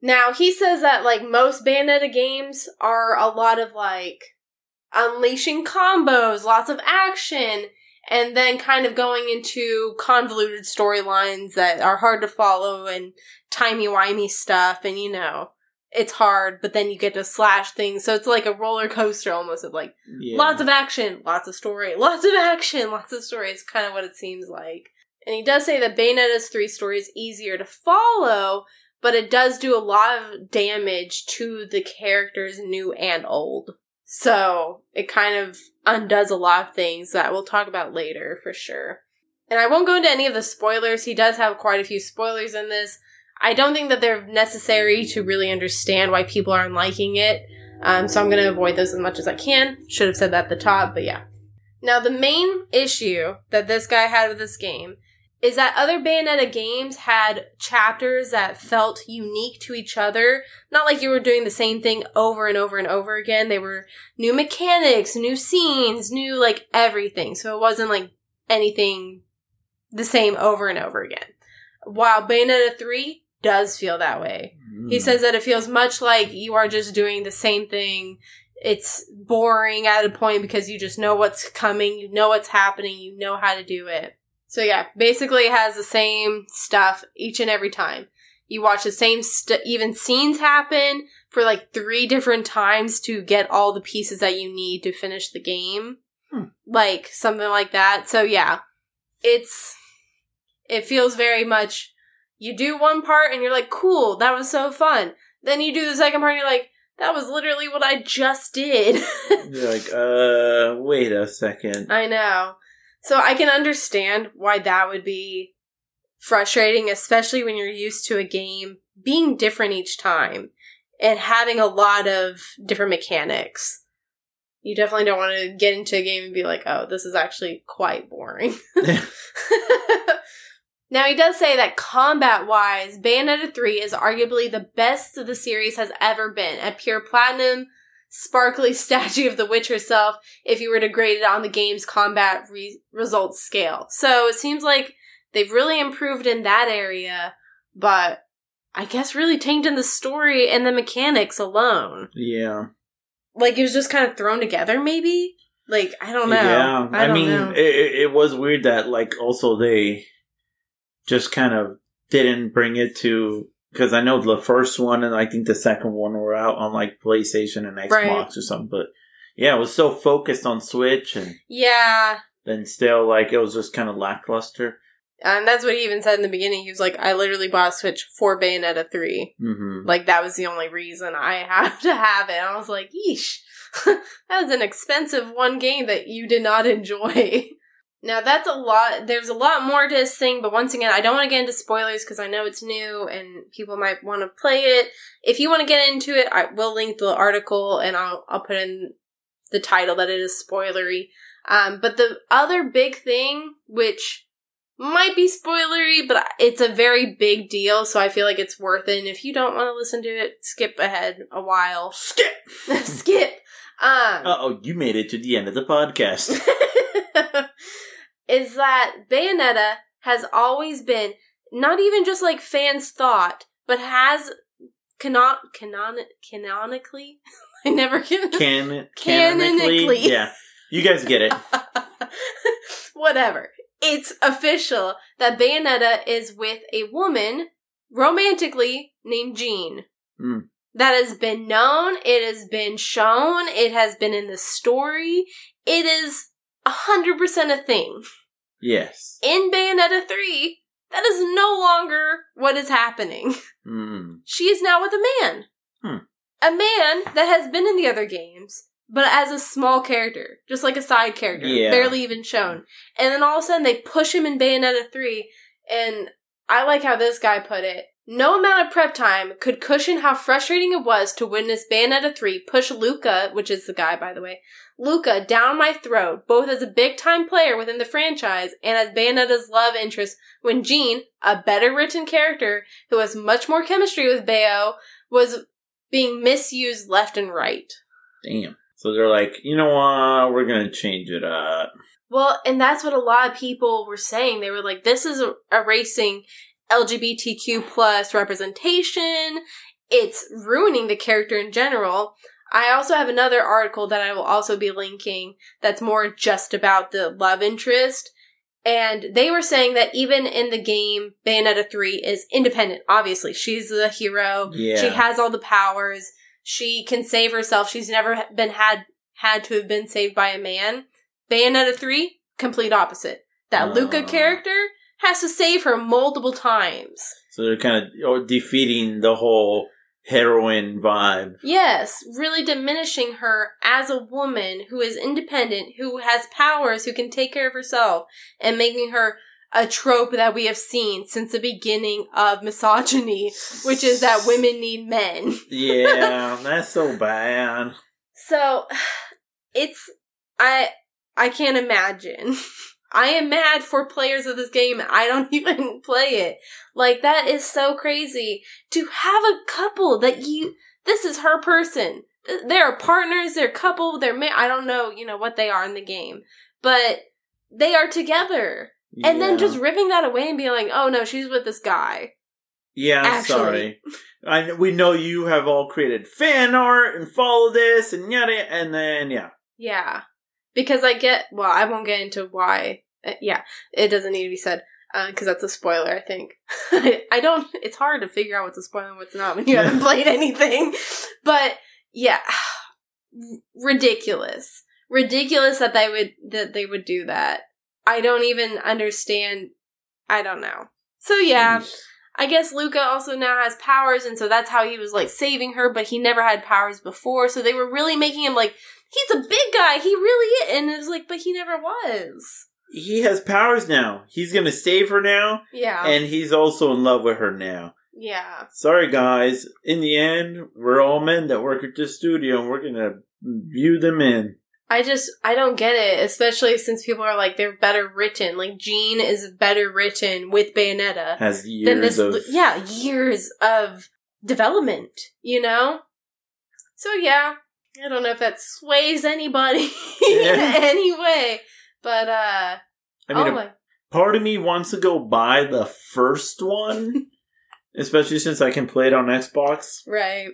Now he says that like most Bayonetta games are a lot of like unleashing combos, lots of action, and then kind of going into convoluted storylines that are hard to follow and timey-wimey stuff, and you know, it's hard, but then you get to slash things, so it's like a roller coaster almost of like Yeah. lots of action, lots of story, lots of action, lots of story. It's kind of what it seems like. And he does say that Bayonetta's three story is easier to follow, but it does do a lot of damage to the characters, new and old. So it kind of undoes a lot of things that we'll talk about later for sure. And I won't go into any of the spoilers. He does have quite a few spoilers in this. I don't think that they're necessary to really understand why people aren't liking it. Um, so I'm going to avoid those as much as I can. Should have said that at the top, but yeah. Now, the main issue that this guy had with this game is that other Bayonetta games had chapters that felt unique to each other. Not like you were doing the same thing over and over and over again. They were new mechanics, new scenes, new like everything. So it wasn't like anything the same over and over again. While Bayonetta 3 does feel that way. He Mm. says that it feels much like you are just doing the same thing. It's boring at a point because you just know what's coming, you know what's happening, you know how to do it. So yeah, basically it has the same stuff each and every time. You watch the same st- even scenes happen for like three different times to get all the pieces that you need to finish the game. Hmm. Like something like that. So yeah, it's it feels very much you do one part and you're like, cool, that was so fun. Then you do the second part and you're like, that was literally what I just did. You're like, uh, wait a second. I know. So I can understand why that would be frustrating, especially when you're used to a game being different each time and having a lot of different mechanics. You definitely don't want to get into a game and be like, oh, this is actually quite boring. now, he does say that combat wise, Bayonetta 3 is arguably the best the series has ever been. A pure platinum, sparkly statue of the witch herself, if you were to grade it on the game's combat re- results scale. So it seems like they've really improved in that area, but I guess really tainted in the story and the mechanics alone. yeah. Like it was just kind of thrown together, maybe. Like I don't know. Yeah. I, I, mean, it it was weird that, like, also they just kind of didn't bring it to. Because I know the first one and I think the second one were out on, like, PlayStation and Xbox Right. or something. But yeah, it was so focused on Switch and yeah, then still, like, it was just kind of lackluster. and that's what he even said in the beginning. He was like, "I literally bought a Switch for Bayonetta 3. hmm Like that was the only reason I have to have it." And I was like, "Yeesh, that was an expensive one game that you did not enjoy." Now that's a lot. There's a lot more to this thing, but once again, I don't want to get into spoilers because I know it's new and people might want to play it. If you want to get into it, I will link the article and I'll I'll put in the title that it is spoilery. Um, but the other big thing, which might be spoilery, but it's a very big deal, so I feel like it's worth it. And if you don't want to listen to it, skip ahead a while. Skip! skip. Um, Uh oh, you made it to the end of the podcast. is that Bayonetta has always been not even just like fans thought, but has canon canon canonically. I never can. Can- Canonically. canonically? Yeah. You guys get it. Whatever. It's official that Bayonetta is with a woman romantically named Jean. Hmm. That has been known, it has been shown, it has been in the story. It is a hundred percent a thing. Yes. In Bayonetta 3, that is no longer what is happening. Mm. She is now with a man. Hmm. A man that has been in the other games, but as a small character, just like a side character, Yeah. barely even shown. And then all of a sudden they push him in Bayonetta 3, and I like how this guy put it. No amount of prep time could cushion how frustrating it was to witness Bayonetta 3 push Luca, which is the guy, by the way, Luca down my throat, both as a big time player within the franchise and as Bayonetta's love interest, when Jean, a better written character who has much more chemistry with Bayo, was being misused left and right. Damn. So they're like, you know what? We're gonna change it up. Well, and that's what a lot of people were saying. They were like, this is erasing LGBTQ plus representation. It's ruining the character in general. I also have another article that I will also be linking that's more just about the love interest. And they were saying that even in the game, Bayonetta 3 is independent. Obviously, she's the hero. Yeah. She has all the powers. She can save herself. She's never been had had to have been saved by a man. Bayonetta 3, complete opposite. That Luca Oh. character has to save her multiple times. So they're kind of oh, defeating the whole heroine vibe. Yes, really diminishing her as a woman who is independent, who has powers, who can take care of herself, and making her a trope that we have seen since the beginning of misogyny, which is that women need men. Yeah, that's so bad. So it's I I can't imagine. I am mad for players of this game. I don't even play it. Like that is so crazy to have a couple that you this is her person. They're partners, they're couple, they're ma- I don't know, you know what they are in the game. But they are together. And then just ripping that away and being like, "Oh no, she's with this guy." Yeah, I'm Actually. sorry. I we know you have all created fan art and follow this and yada, and then yeah, Yeah. Because I get, well, I won't get into why. Uh, yeah, it doesn't need to be said. Because that's a spoiler, I think. I don't, it's hard to figure out what's a spoiler and what's not when you haven't played anything. But, yeah. Ridiculous. Ridiculous that they would, that they would do that. I don't even understand. I don't know. So, yeah. Jeez. I guess Luca also now has powers, and so that's how he was like saving her, but he never had powers before, so they were really making him like, he's a big guy, he really is. And it was like, but he never was. he has powers now. He's gonna save her now, Yeah. and he's also in love with her now. yeah. Sorry, guys. In the end, we're all men that work at this studio, and we're gonna view them in. I just, I don't get it, especially since people are like, they're better written. Like, Jean is better written with Bayonetta Has than years this, of yeah, years of development, you know? So, yeah. I don't know if that sways anybody in any way, but, uh, I mean, oh my part of me wants to go buy the first one, especially since I can play it on Xbox. Right.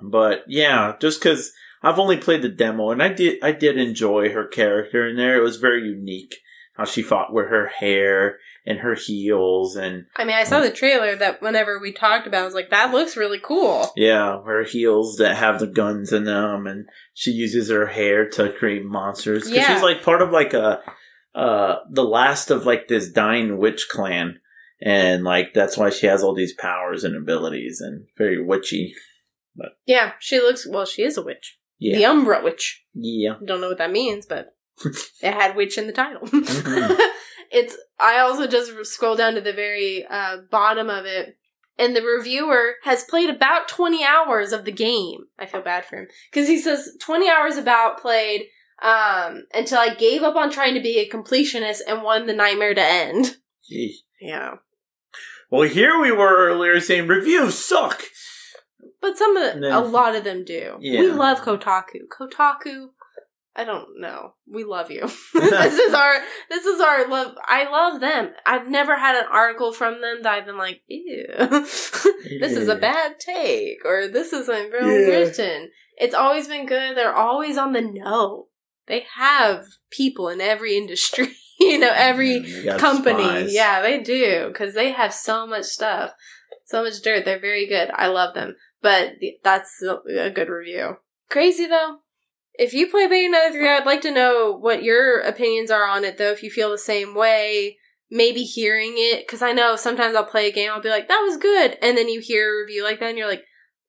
But yeah, just because I've only played the demo, and I did I did enjoy her character in there. It was very unique how she fought with her hair and her heels, and I mean, I saw the trailer that whenever we talked about, I was like, that looks really cool. yeah, her heels that have the guns in them, and she uses her hair to create monsters. 'Cause Yeah. she's like part of like a uh the last of like this dying witch clan. And like that's why she has all these powers and abilities and very witchy. But Yeah, she looks, well, she is a witch. Yeah. The Umbra Witch. Yeah. Don't know what that means, but it had witch in the title. It's, I also just scroll down to the very uh, bottom of it. And the reviewer has played about 20 hours of the game. I feel bad for him. Because he says 20 hours about played um, until I gave up on trying to be a completionist and won the nightmare to end. Gee. Yeah. Well, here we were earlier saying reviews suck. But some of And the, then- a lot of them do. Yeah. We love Kotaku. Kotaku, I don't know. We love you. this is our this is our love. I love them. I've never had an article from them that I've been like, ew, this is a bad take, or this isn't well Yeah. written. It's always been good. They're always on the know. They have people in every industry, you know, every Yeah, company. spies. Yeah, they do because they have so much stuff, so much dirt. They're very good. I love them, but that's a a good review. Crazy though. If you play Bayonetta 3, I'd like to know what your opinions are on it, though, if you feel the same way. Maybe hearing it, because I know sometimes I'll play a game, I'll be like, that was good. And then you hear a review like that, and you're like,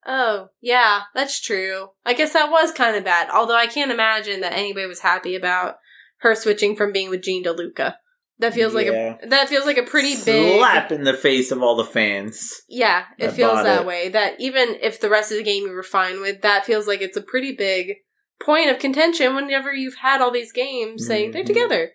oh, yeah, that's true. I guess that was kind of bad. Although I can't imagine that anybody was happy about her switching from being with Jean to Luca. That feels like a that feels like a pretty big slap in the face of all the fans. Yeah, it feels that it. way. That even if the rest of the game you were fine with, that feels like it's a pretty big point of contention whenever you've had all these games saying they're Mhm. together.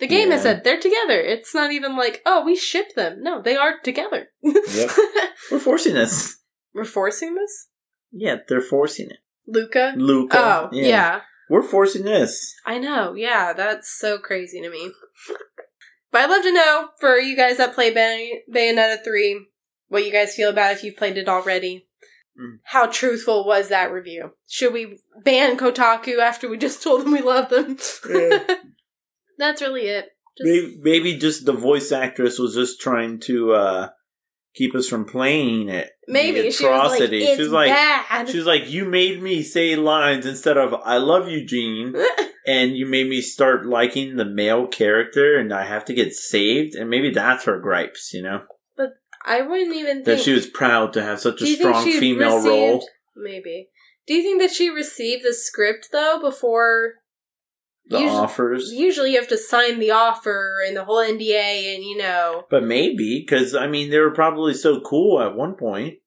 The game has said they're together. It's not even like, oh, we ship them. No, they are together. Yep. We're forcing this. We're forcing this? Yeah, they're forcing it. Luca? Luca. Oh, yeah. We're forcing this. I know. Yeah, that's so crazy to me. But I'd love to know for you guys that play Bay- Bayonetta 3 what you guys feel about if you've played it already. Mm. How truthful was that review? Should we ban Kotaku after we just told them we love them? Yeah. That's really it. Just, Maybe, maybe just the voice actress was just trying to uh keep us from playing it. maybe she was like, it's she was like, bad. she was like, you made me say lines instead of "I love you, Jean," and you made me start liking the male character, and I have to get saved. And maybe that's her gripes, you know, I wouldn't even think that she was proud to have such a Do you think strong she female received- role. Maybe. Do you think that she received the script though before? The usually, offers. Usually, you have to sign the offer and the whole NDA, and you know. But maybe because I mean they were probably so cool at one point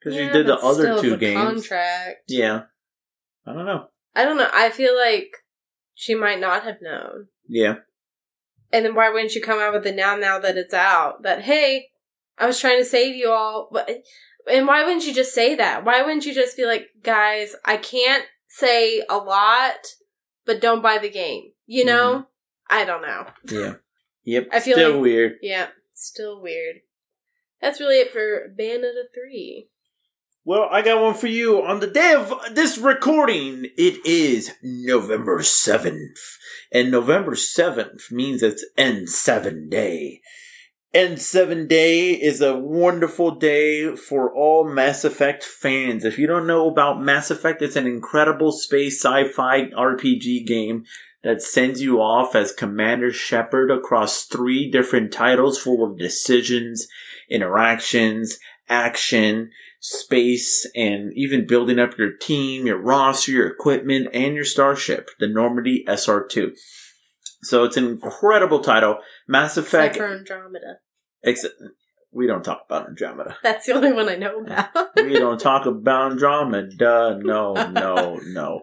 because Yeah, you did the but other still, two a games. Contract. Yeah, I don't know. I don't know. I feel like she might not have known. Yeah, And then why wouldn't you come out with it now? Now that it's out, that hey, I was trying to save you all. But and why wouldn't you just say that? Why wouldn't you just be like, guys, I can't say a lot, but don't buy the game. You mm-hmm. know? I don't know. yeah, yep. I feel still like- weird. Yeah, still weird. That's really it for Bayonetta three. Well, I got one for you on the day of this recording. It is November seventh, and November seventh means it's N seven day. N7 Day is a wonderful day for all Mass Effect fans. If you don't know about Mass Effect, it's an incredible space sci-fi RPG game that sends you off as Commander Shepard across three different titles full of decisions, interactions, action, space, and even building up your team, your roster, your equipment, and your starship, the Normandy SR2. So it's an incredible title. Mass Except Effect for Andromeda. Except we don't talk about Andromeda. That's the only one I know about. We don't talk about Andromeda. No, no, no.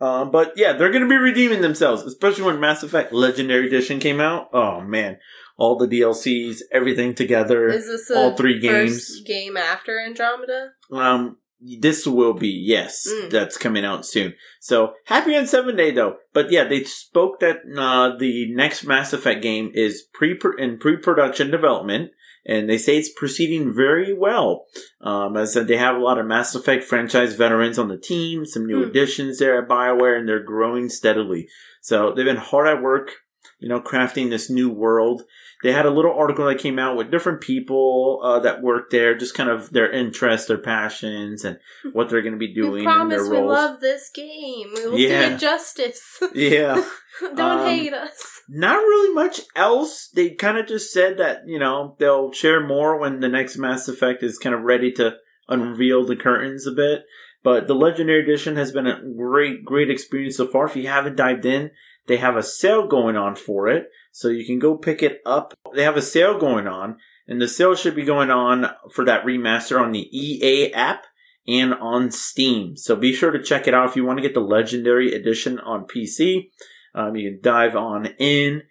Um, but yeah, they're going to be redeeming themselves, especially when Mass Effect Legendary Edition came out. Oh man, all the DLCs, everything together. Is this all three first game after Andromeda? Um, this will be yes, Mm. that's coming out soon. So happy on seven day though. But yeah, they spoke that uh, the next Mass Effect game is pre in pre production development, and they say it's proceeding very well. Um, as I said, they have a lot of Mass Effect franchise veterans on the team, some new Hmm. additions there at Bioware, and they're growing steadily. So they've been hard at work, you know, crafting this new world. They had a little article that came out with different people uh, that work there, just kind of their interests, their passions, and what they're going to be doing we in their promise we love this game. We will Yeah. do it justice. yeah. Don't Um, hate us. Not really much else. They kind of just said that, you know, they'll share more when the next Mass Effect is kind of ready to unveil the curtains a bit. But the Legendary Edition has been a great, great experience so far. If you haven't dived in, they have a sale going on for it. So you can go pick it up. They have a sale going on, and the sale should be going on for that remaster on the EA app and on Steam. So be sure to check it out if you want to get the Legendary Edition on PC. Um, you can dive on in.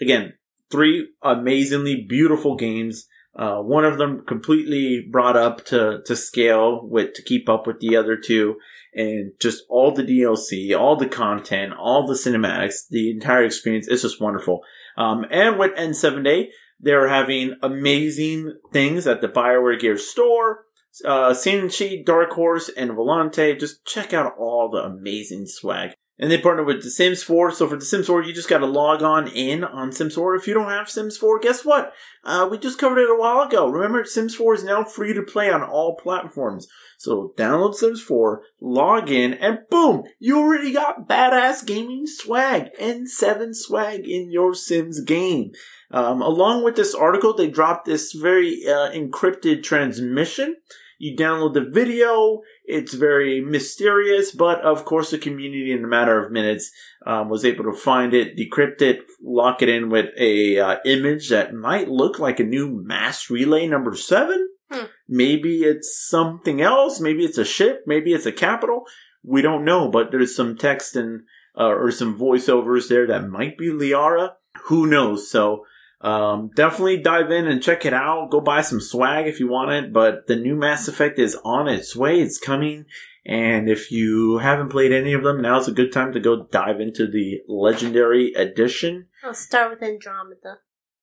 Again, three amazingly beautiful games. Uh, one of them completely brought up to, to scale with to keep up with the other two, and just all the DLC, all the content, all the cinematics, the entire experience is just wonderful. Um, and with N7 Day, they're having amazing things at the Bioware Gear store. Uh, Sanshee, Dark Horse, and Volante. Just check out all the amazing swag. And they partner with The Sims 4. So for The Sims 4, you just got to log on in on Sims 4. If you don't have Sims 4, guess what? Uh, we just covered it a while ago. Remember, Sims 4 is now free to play on all platforms. So download Sims 4, log in, and boom, you already got badass gaming swag N7 swag in your Sims game. Um, along with this article, they dropped this very uh, encrypted transmission. You download the video. It's very mysterious, but of course, the community in a matter of minutes um, was able to find it, decrypt it, lock it in with a uh, image that might look like a new mass relay number seven. Hmm. Maybe it's something else. Maybe it's a ship. Maybe it's a capital. We don't know, but there's some text and uh, or some voiceovers there that might be Liara. Who knows? So um, definitely dive in and check it out. Go buy some swag if you want it. But the new Mass Effect is on its way. It's coming. And if you haven't played any of them, now's a good time to go dive into the Legendary Edition. I'll start with Andromeda.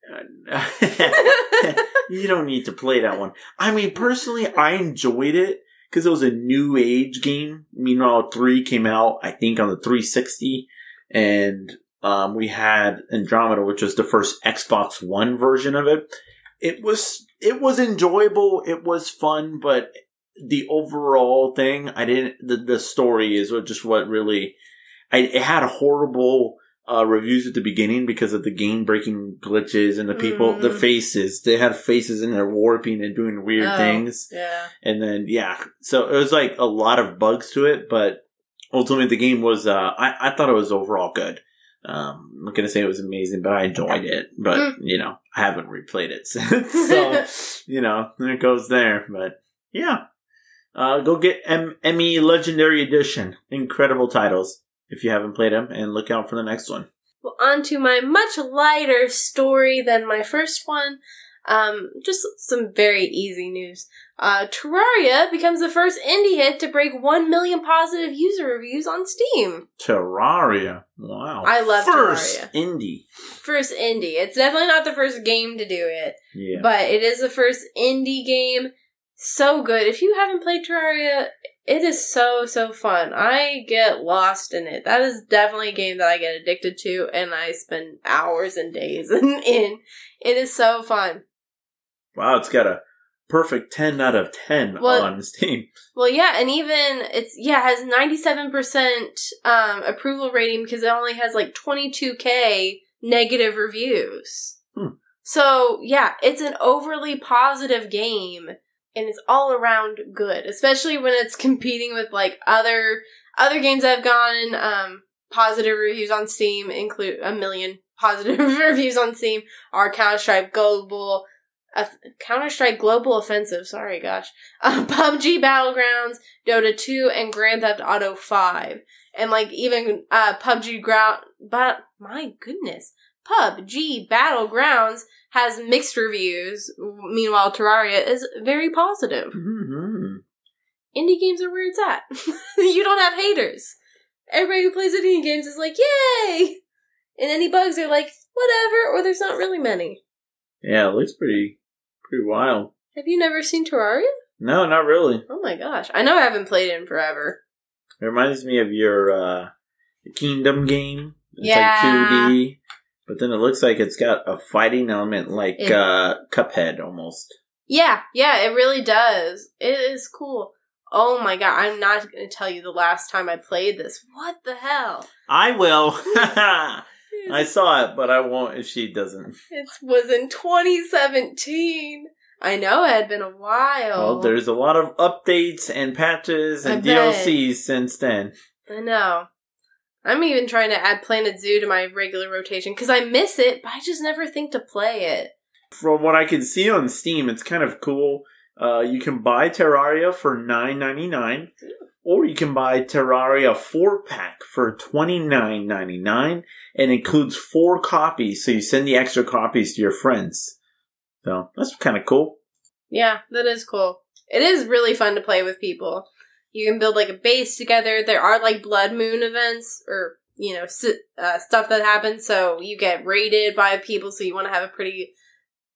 you don't need to play that one. I mean, personally, I enjoyed it because it was a new age game. Meanwhile, 3 came out, I think, on the 360. And um, we had Andromeda, which was the first Xbox One version of it. It was it was enjoyable. It was fun, but the overall thing, I didn't. The, the story is just what really. I, it had horrible uh, reviews at the beginning because of the game breaking glitches and the people, the Mm. faces. They had faces and they're warping and doing weird Oh, things. Yeah. And then yeah, so it was like a lot of bugs to it, but ultimately the game was. Uh, I I thought it was overall good. Um, I'm not gonna say it was amazing, but I enjoyed it. But Mm. you know, I haven't replayed it since, so you know, it goes there. But yeah, uh, go get M- Emmy Legendary Edition. Incredible titles if you haven't played them, and look out for the next one. Well, on to my much lighter story than my first one. Um, just some very easy news. Uh, Terraria becomes the first indie hit to break 1 million positive user reviews on Steam. Terraria. Wow. I love First Terraria. indie. First indie. It's definitely not the first game to do it, Yeah. but it is the first indie game. So good. If you haven't played Terraria, it is so, so fun. I get lost in it. That is definitely a game that I get addicted to, and I spend hours and days in. in. It is so fun. Wow, it's got a perfect 10 out of 10 Well- on Steam. Well, yeah, and even it's yeah it has ninety seven percent um approval rating because it only has like twenty two k negative reviews. Hmm. So yeah, it's an overly positive game, and it's all around good, especially when it's competing with like other other games have gotten um positive reviews on Steam, include a million positive reviews on Steam, are Counter Strike Global. Uh, Counter Strike Global Offensive, sorry, gosh uh, PUBG Battlegrounds, Dota 2, and Grand Theft Auto 5. And like even uh, PUBG Ground, but my goodness, PUBG Battlegrounds has mixed reviews. Meanwhile, Terraria is very positive. hmm Indie games are where it's at. you don't have haters. Everybody who plays indie games is like, yay! And any bugs are like, whatever, or there's not really many. Yeah, it looks pretty, pretty wild. Have you never seen Terraria? No, not really. Oh my gosh. I know I haven't played it in forever. It reminds me of your uh, Kingdom game. It's Yeah. like 2D, but then it looks like it's got a fighting element like It- uh, Cuphead almost. Yeah, yeah, it really does. It is cool. Oh my god, I'm not going to tell you the last time I played this. What the hell? I will. I saw it, but I won't if she doesn't. It was in 2017. I know it had been a while. Well, there's a lot of updates and patches and. DLCs since then. I know. I'm even trying to add Planet Zoo to my regular rotation because I miss it, but I just never think to play it. From what I can see on Steam, it's kind of cool. Uh, you can buy Terraria for nine ninety nine, or you can buy Terraria four pack for twenty nine ninety nine, and includes four copies. So you send the extra copies to your friends. So that's kind of cool. Yeah, that is cool. It is really fun to play with people. You can build like a base together. There are like blood moon events or you know uh, stuff that happens. So you get raided by people. So you want to have a pretty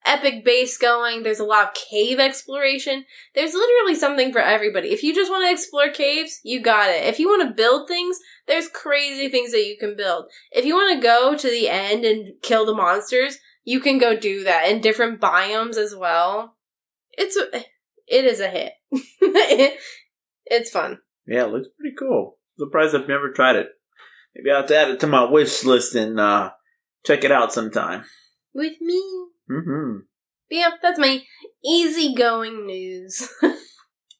epic base going. There's a lot of cave exploration. There's literally something for everybody. If you just want to explore caves, you got it. If you want to build things, there's crazy things that you can build. If you want to go to the end and kill the monsters, you can go do that in different biomes as well. It's a, it is a hit. It- it's fun. Yeah, it looks pretty cool. Surprised I've never tried it. Maybe I'll have to add it to my wish list and uh, check it out sometime. With me. Hmm But yeah, that's my easygoing news.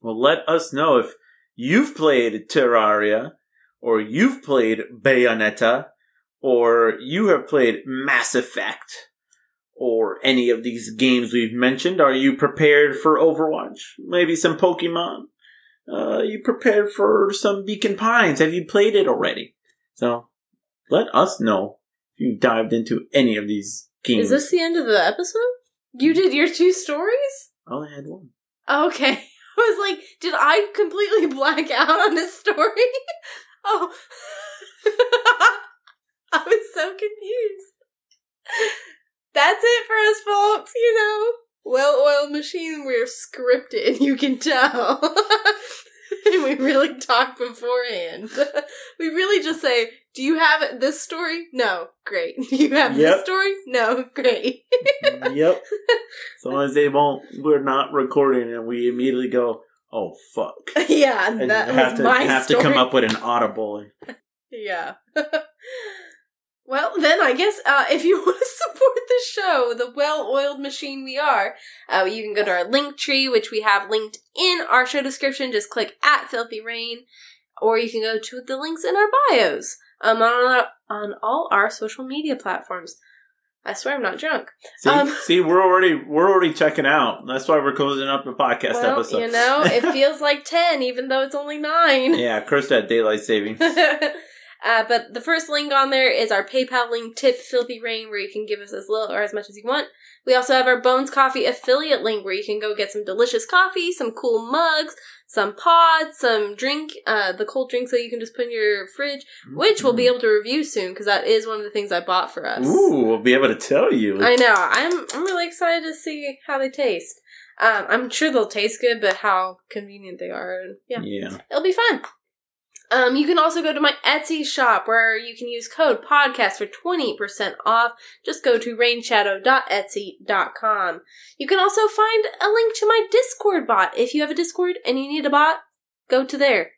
Well, let us know if you've played Terraria, or you've played Bayonetta, or you have played Mass Effect, or any of these games we've mentioned. Are you prepared for Overwatch? Maybe some Pokemon? Uh, you prepared for some Beacon Pines? Have you played it already? So, let us know if you've dived into any of these Is this the end of the episode? You did your two stories? I only had one. Okay. I was like, did I completely black out on this story? oh. I was so confused. That's it for us, folks, you know. Well oiled machine, we're scripted, you can tell. and we really talk beforehand. we really just say, Do you have this story? No. Great. Do you have Yep. this story? No. Great. yep. As long as they won't, we're not recording, and we immediately go, "Oh fuck!" yeah, And that have was to my have story. to come up with an audible. Yeah. well, then I guess uh, if you want to support the show, the well-oiled machine we are, uh, you can go to our link tree, which we have linked in our show description. Just click at Filthy Rain, or you can go to the links in our bios um, on our, on all our social media platforms. I swear I'm not drunk. See, Um, see, we're already we're already checking out. That's why we're closing up the podcast well, episode. you know, it feels like ten, even though it's only nine. yeah, curse that daylight savings. uh, but the first link on there is our PayPal link, tip Filthy Rain, where you can give us as little or as much as you want. We also have our Bones Coffee affiliate link, where you can go get some delicious coffee, some cool mugs, some pods, some drink, uh, the cold drinks that you can just put in your fridge, which we'll be able to review soon because that is one of the things I bought for us. Ooh, we'll be able to tell you. I know. I'm I'm really excited to see how they taste. Um, I'm sure they'll taste good, but how convenient they are, and yeah, yeah. it'll be fun. Um, you can also go to my Etsy shop where you can use code podcast for 20% off. Just go to rainshadow.etsy.com. You can also find a link to my Discord bot. If you have a Discord and you need a bot, go to there.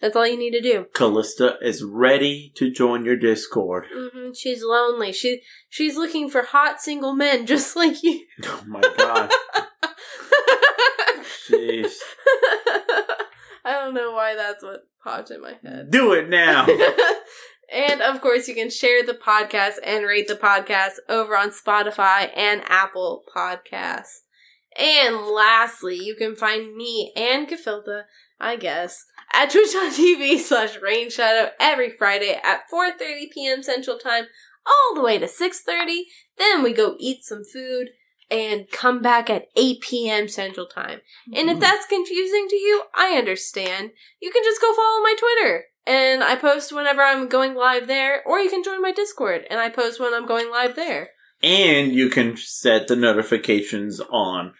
That's all you need to do. Callista is ready to join your Discord. hmm She's lonely. She she's looking for hot single men just like you. Oh my god. Jeez. I don't know why that's what popped in my head. Do it now. and of course, you can share the podcast and rate the podcast over on Spotify and Apple Podcasts. And lastly, you can find me and Gefilta, I guess, at twitch.tv slash Rain Shadow every Friday at 4.30 p.m. Central Time, all the way to 6.30. Then we go eat some food and come back at 8 p.m. Central Time. And if mm-hmm. that's confusing to you, I understand. You can just go follow my Twitter. And I post whenever I'm going live there, or you can join my Discord and I post when I'm going live there. and you can set the notifications on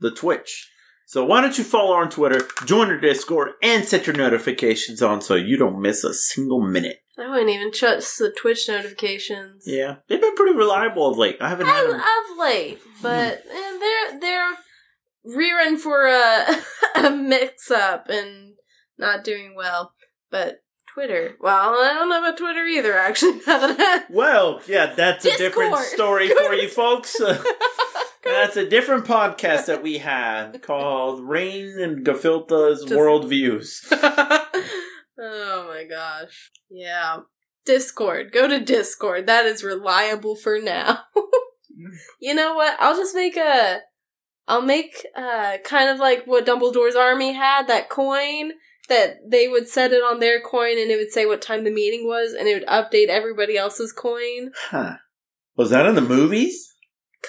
the Twitch. So why don't you follow on Twitter, join our Discord, and set your notifications on so you don't miss a single minute. I wouldn't even trust the Twitch notifications. Yeah, they've been pretty reliable of late. I haven't had them. of late, but eh, they're they're rearing for a a mix up and not doing well. But Twitter, well, I don't know about Twitter either. Actually, now that I- Well, yeah, that's a different Discord. story for you folks. That's a different podcast that we have called Rain and Gefilta's Just- Worldviews. Oh my gosh. Yeah. Discord. Go to Discord. That is reliable for now. you know what? I'll just make a I'll make uh kind of like what Dumbledore's army had, that coin that they would set it on their coin and it would say what time the meeting was and it would update everybody else's coin. Huh. Was that in the movies?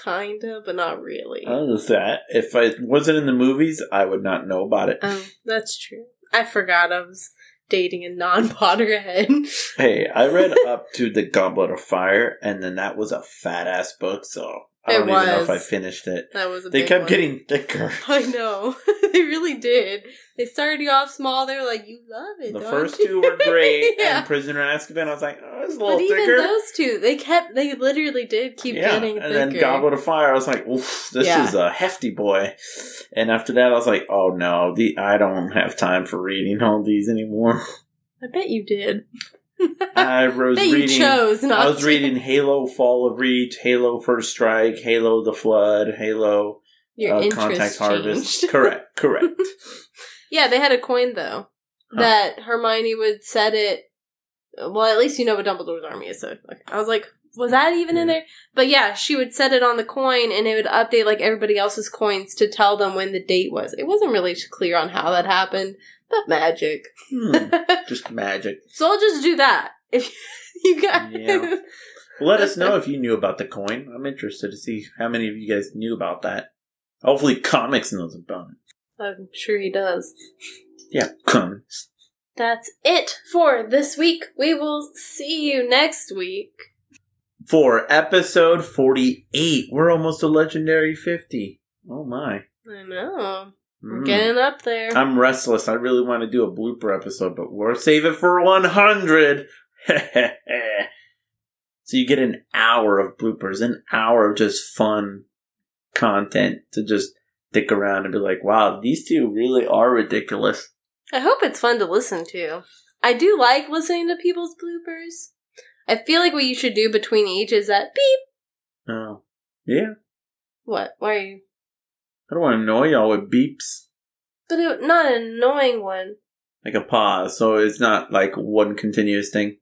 Kinda, but not really. I don't know if that. If I wasn't in the movies, I would not know about it. Oh, that's true. I forgot I was dating a non Potterhead. Hey, I read up to the Goblet of Fire, and then that was a fat ass book, so I It don't even know if I finished it. that was a They kept one. getting thicker. I know. they really did. They started you off small. They were like, "You love it." The first you?" two were great, yeah. and Prisoner of Azkaban, I was like, oh, it's a little But even thicker. those two, they kept. They literally did keep yeah, getting and thicker. then Goblet of Fire, I was like, oof, this Yeah. is a hefty boy. And after that, I was like, oh no, the I don't have time for reading all these anymore. I bet you did. I was you reading. chose not. I was to. reading Halo Fall of Reach, Halo First Strike, Halo The Flood, Halo Your uh, Contact Harvest. correct, correct. Yeah, they had a coin though Huh. that Hermione would set it. Well, at least you know what Dumbledore's army is. So like, I was like, was that even in there? But yeah, she would set it on the coin, and it would update like everybody else's coins to tell them when the date was. It wasn't really clear on how that happened, but magic. Hmm, just magic. so I'll just do that. If you guys, Yeah. Let us know if you knew about the coin. I'm interested to see how many of you guys knew about that. Hopefully, comics knows about it. I'm sure he does. Yeah, comics. That's it for this week. We will see you next week. For episode 48, we're almost a legendary 50. Oh my. I know. We're Mm. getting up there. I'm restless. I really want to do a blooper episode, but we'll save it for 100. so you get an hour of bloopers, an hour of just fun content to just stick around and be like, wow, these two really are ridiculous. I hope it's fun to listen to. I do like listening to people's bloopers. I feel like what you should do between each is that beep. Oh, yeah. What? Why are you? I don't want to annoy y'all with beeps. But it, not an annoying one. Like a pause, so it's not like one continuous thing.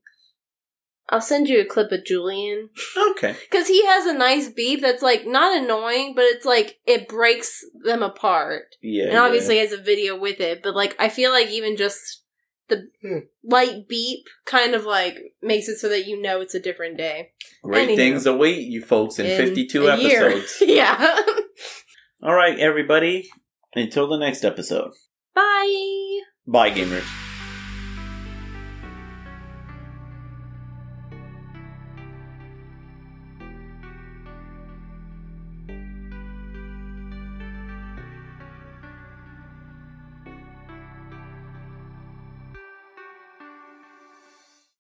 I'll send you a clip of Julian. Okay. Because he has a nice beep that's like not annoying, but it's like it breaks them apart. Yeah. and obviously has a video with it, but like I feel like even just the Hmm. light beep kind of like makes it so that you know it's a different day. great Anywho. things await you folks in, In 52 a year. episodes. yeah. All right, everybody. Until the next episode. Bye. Bye, gamers.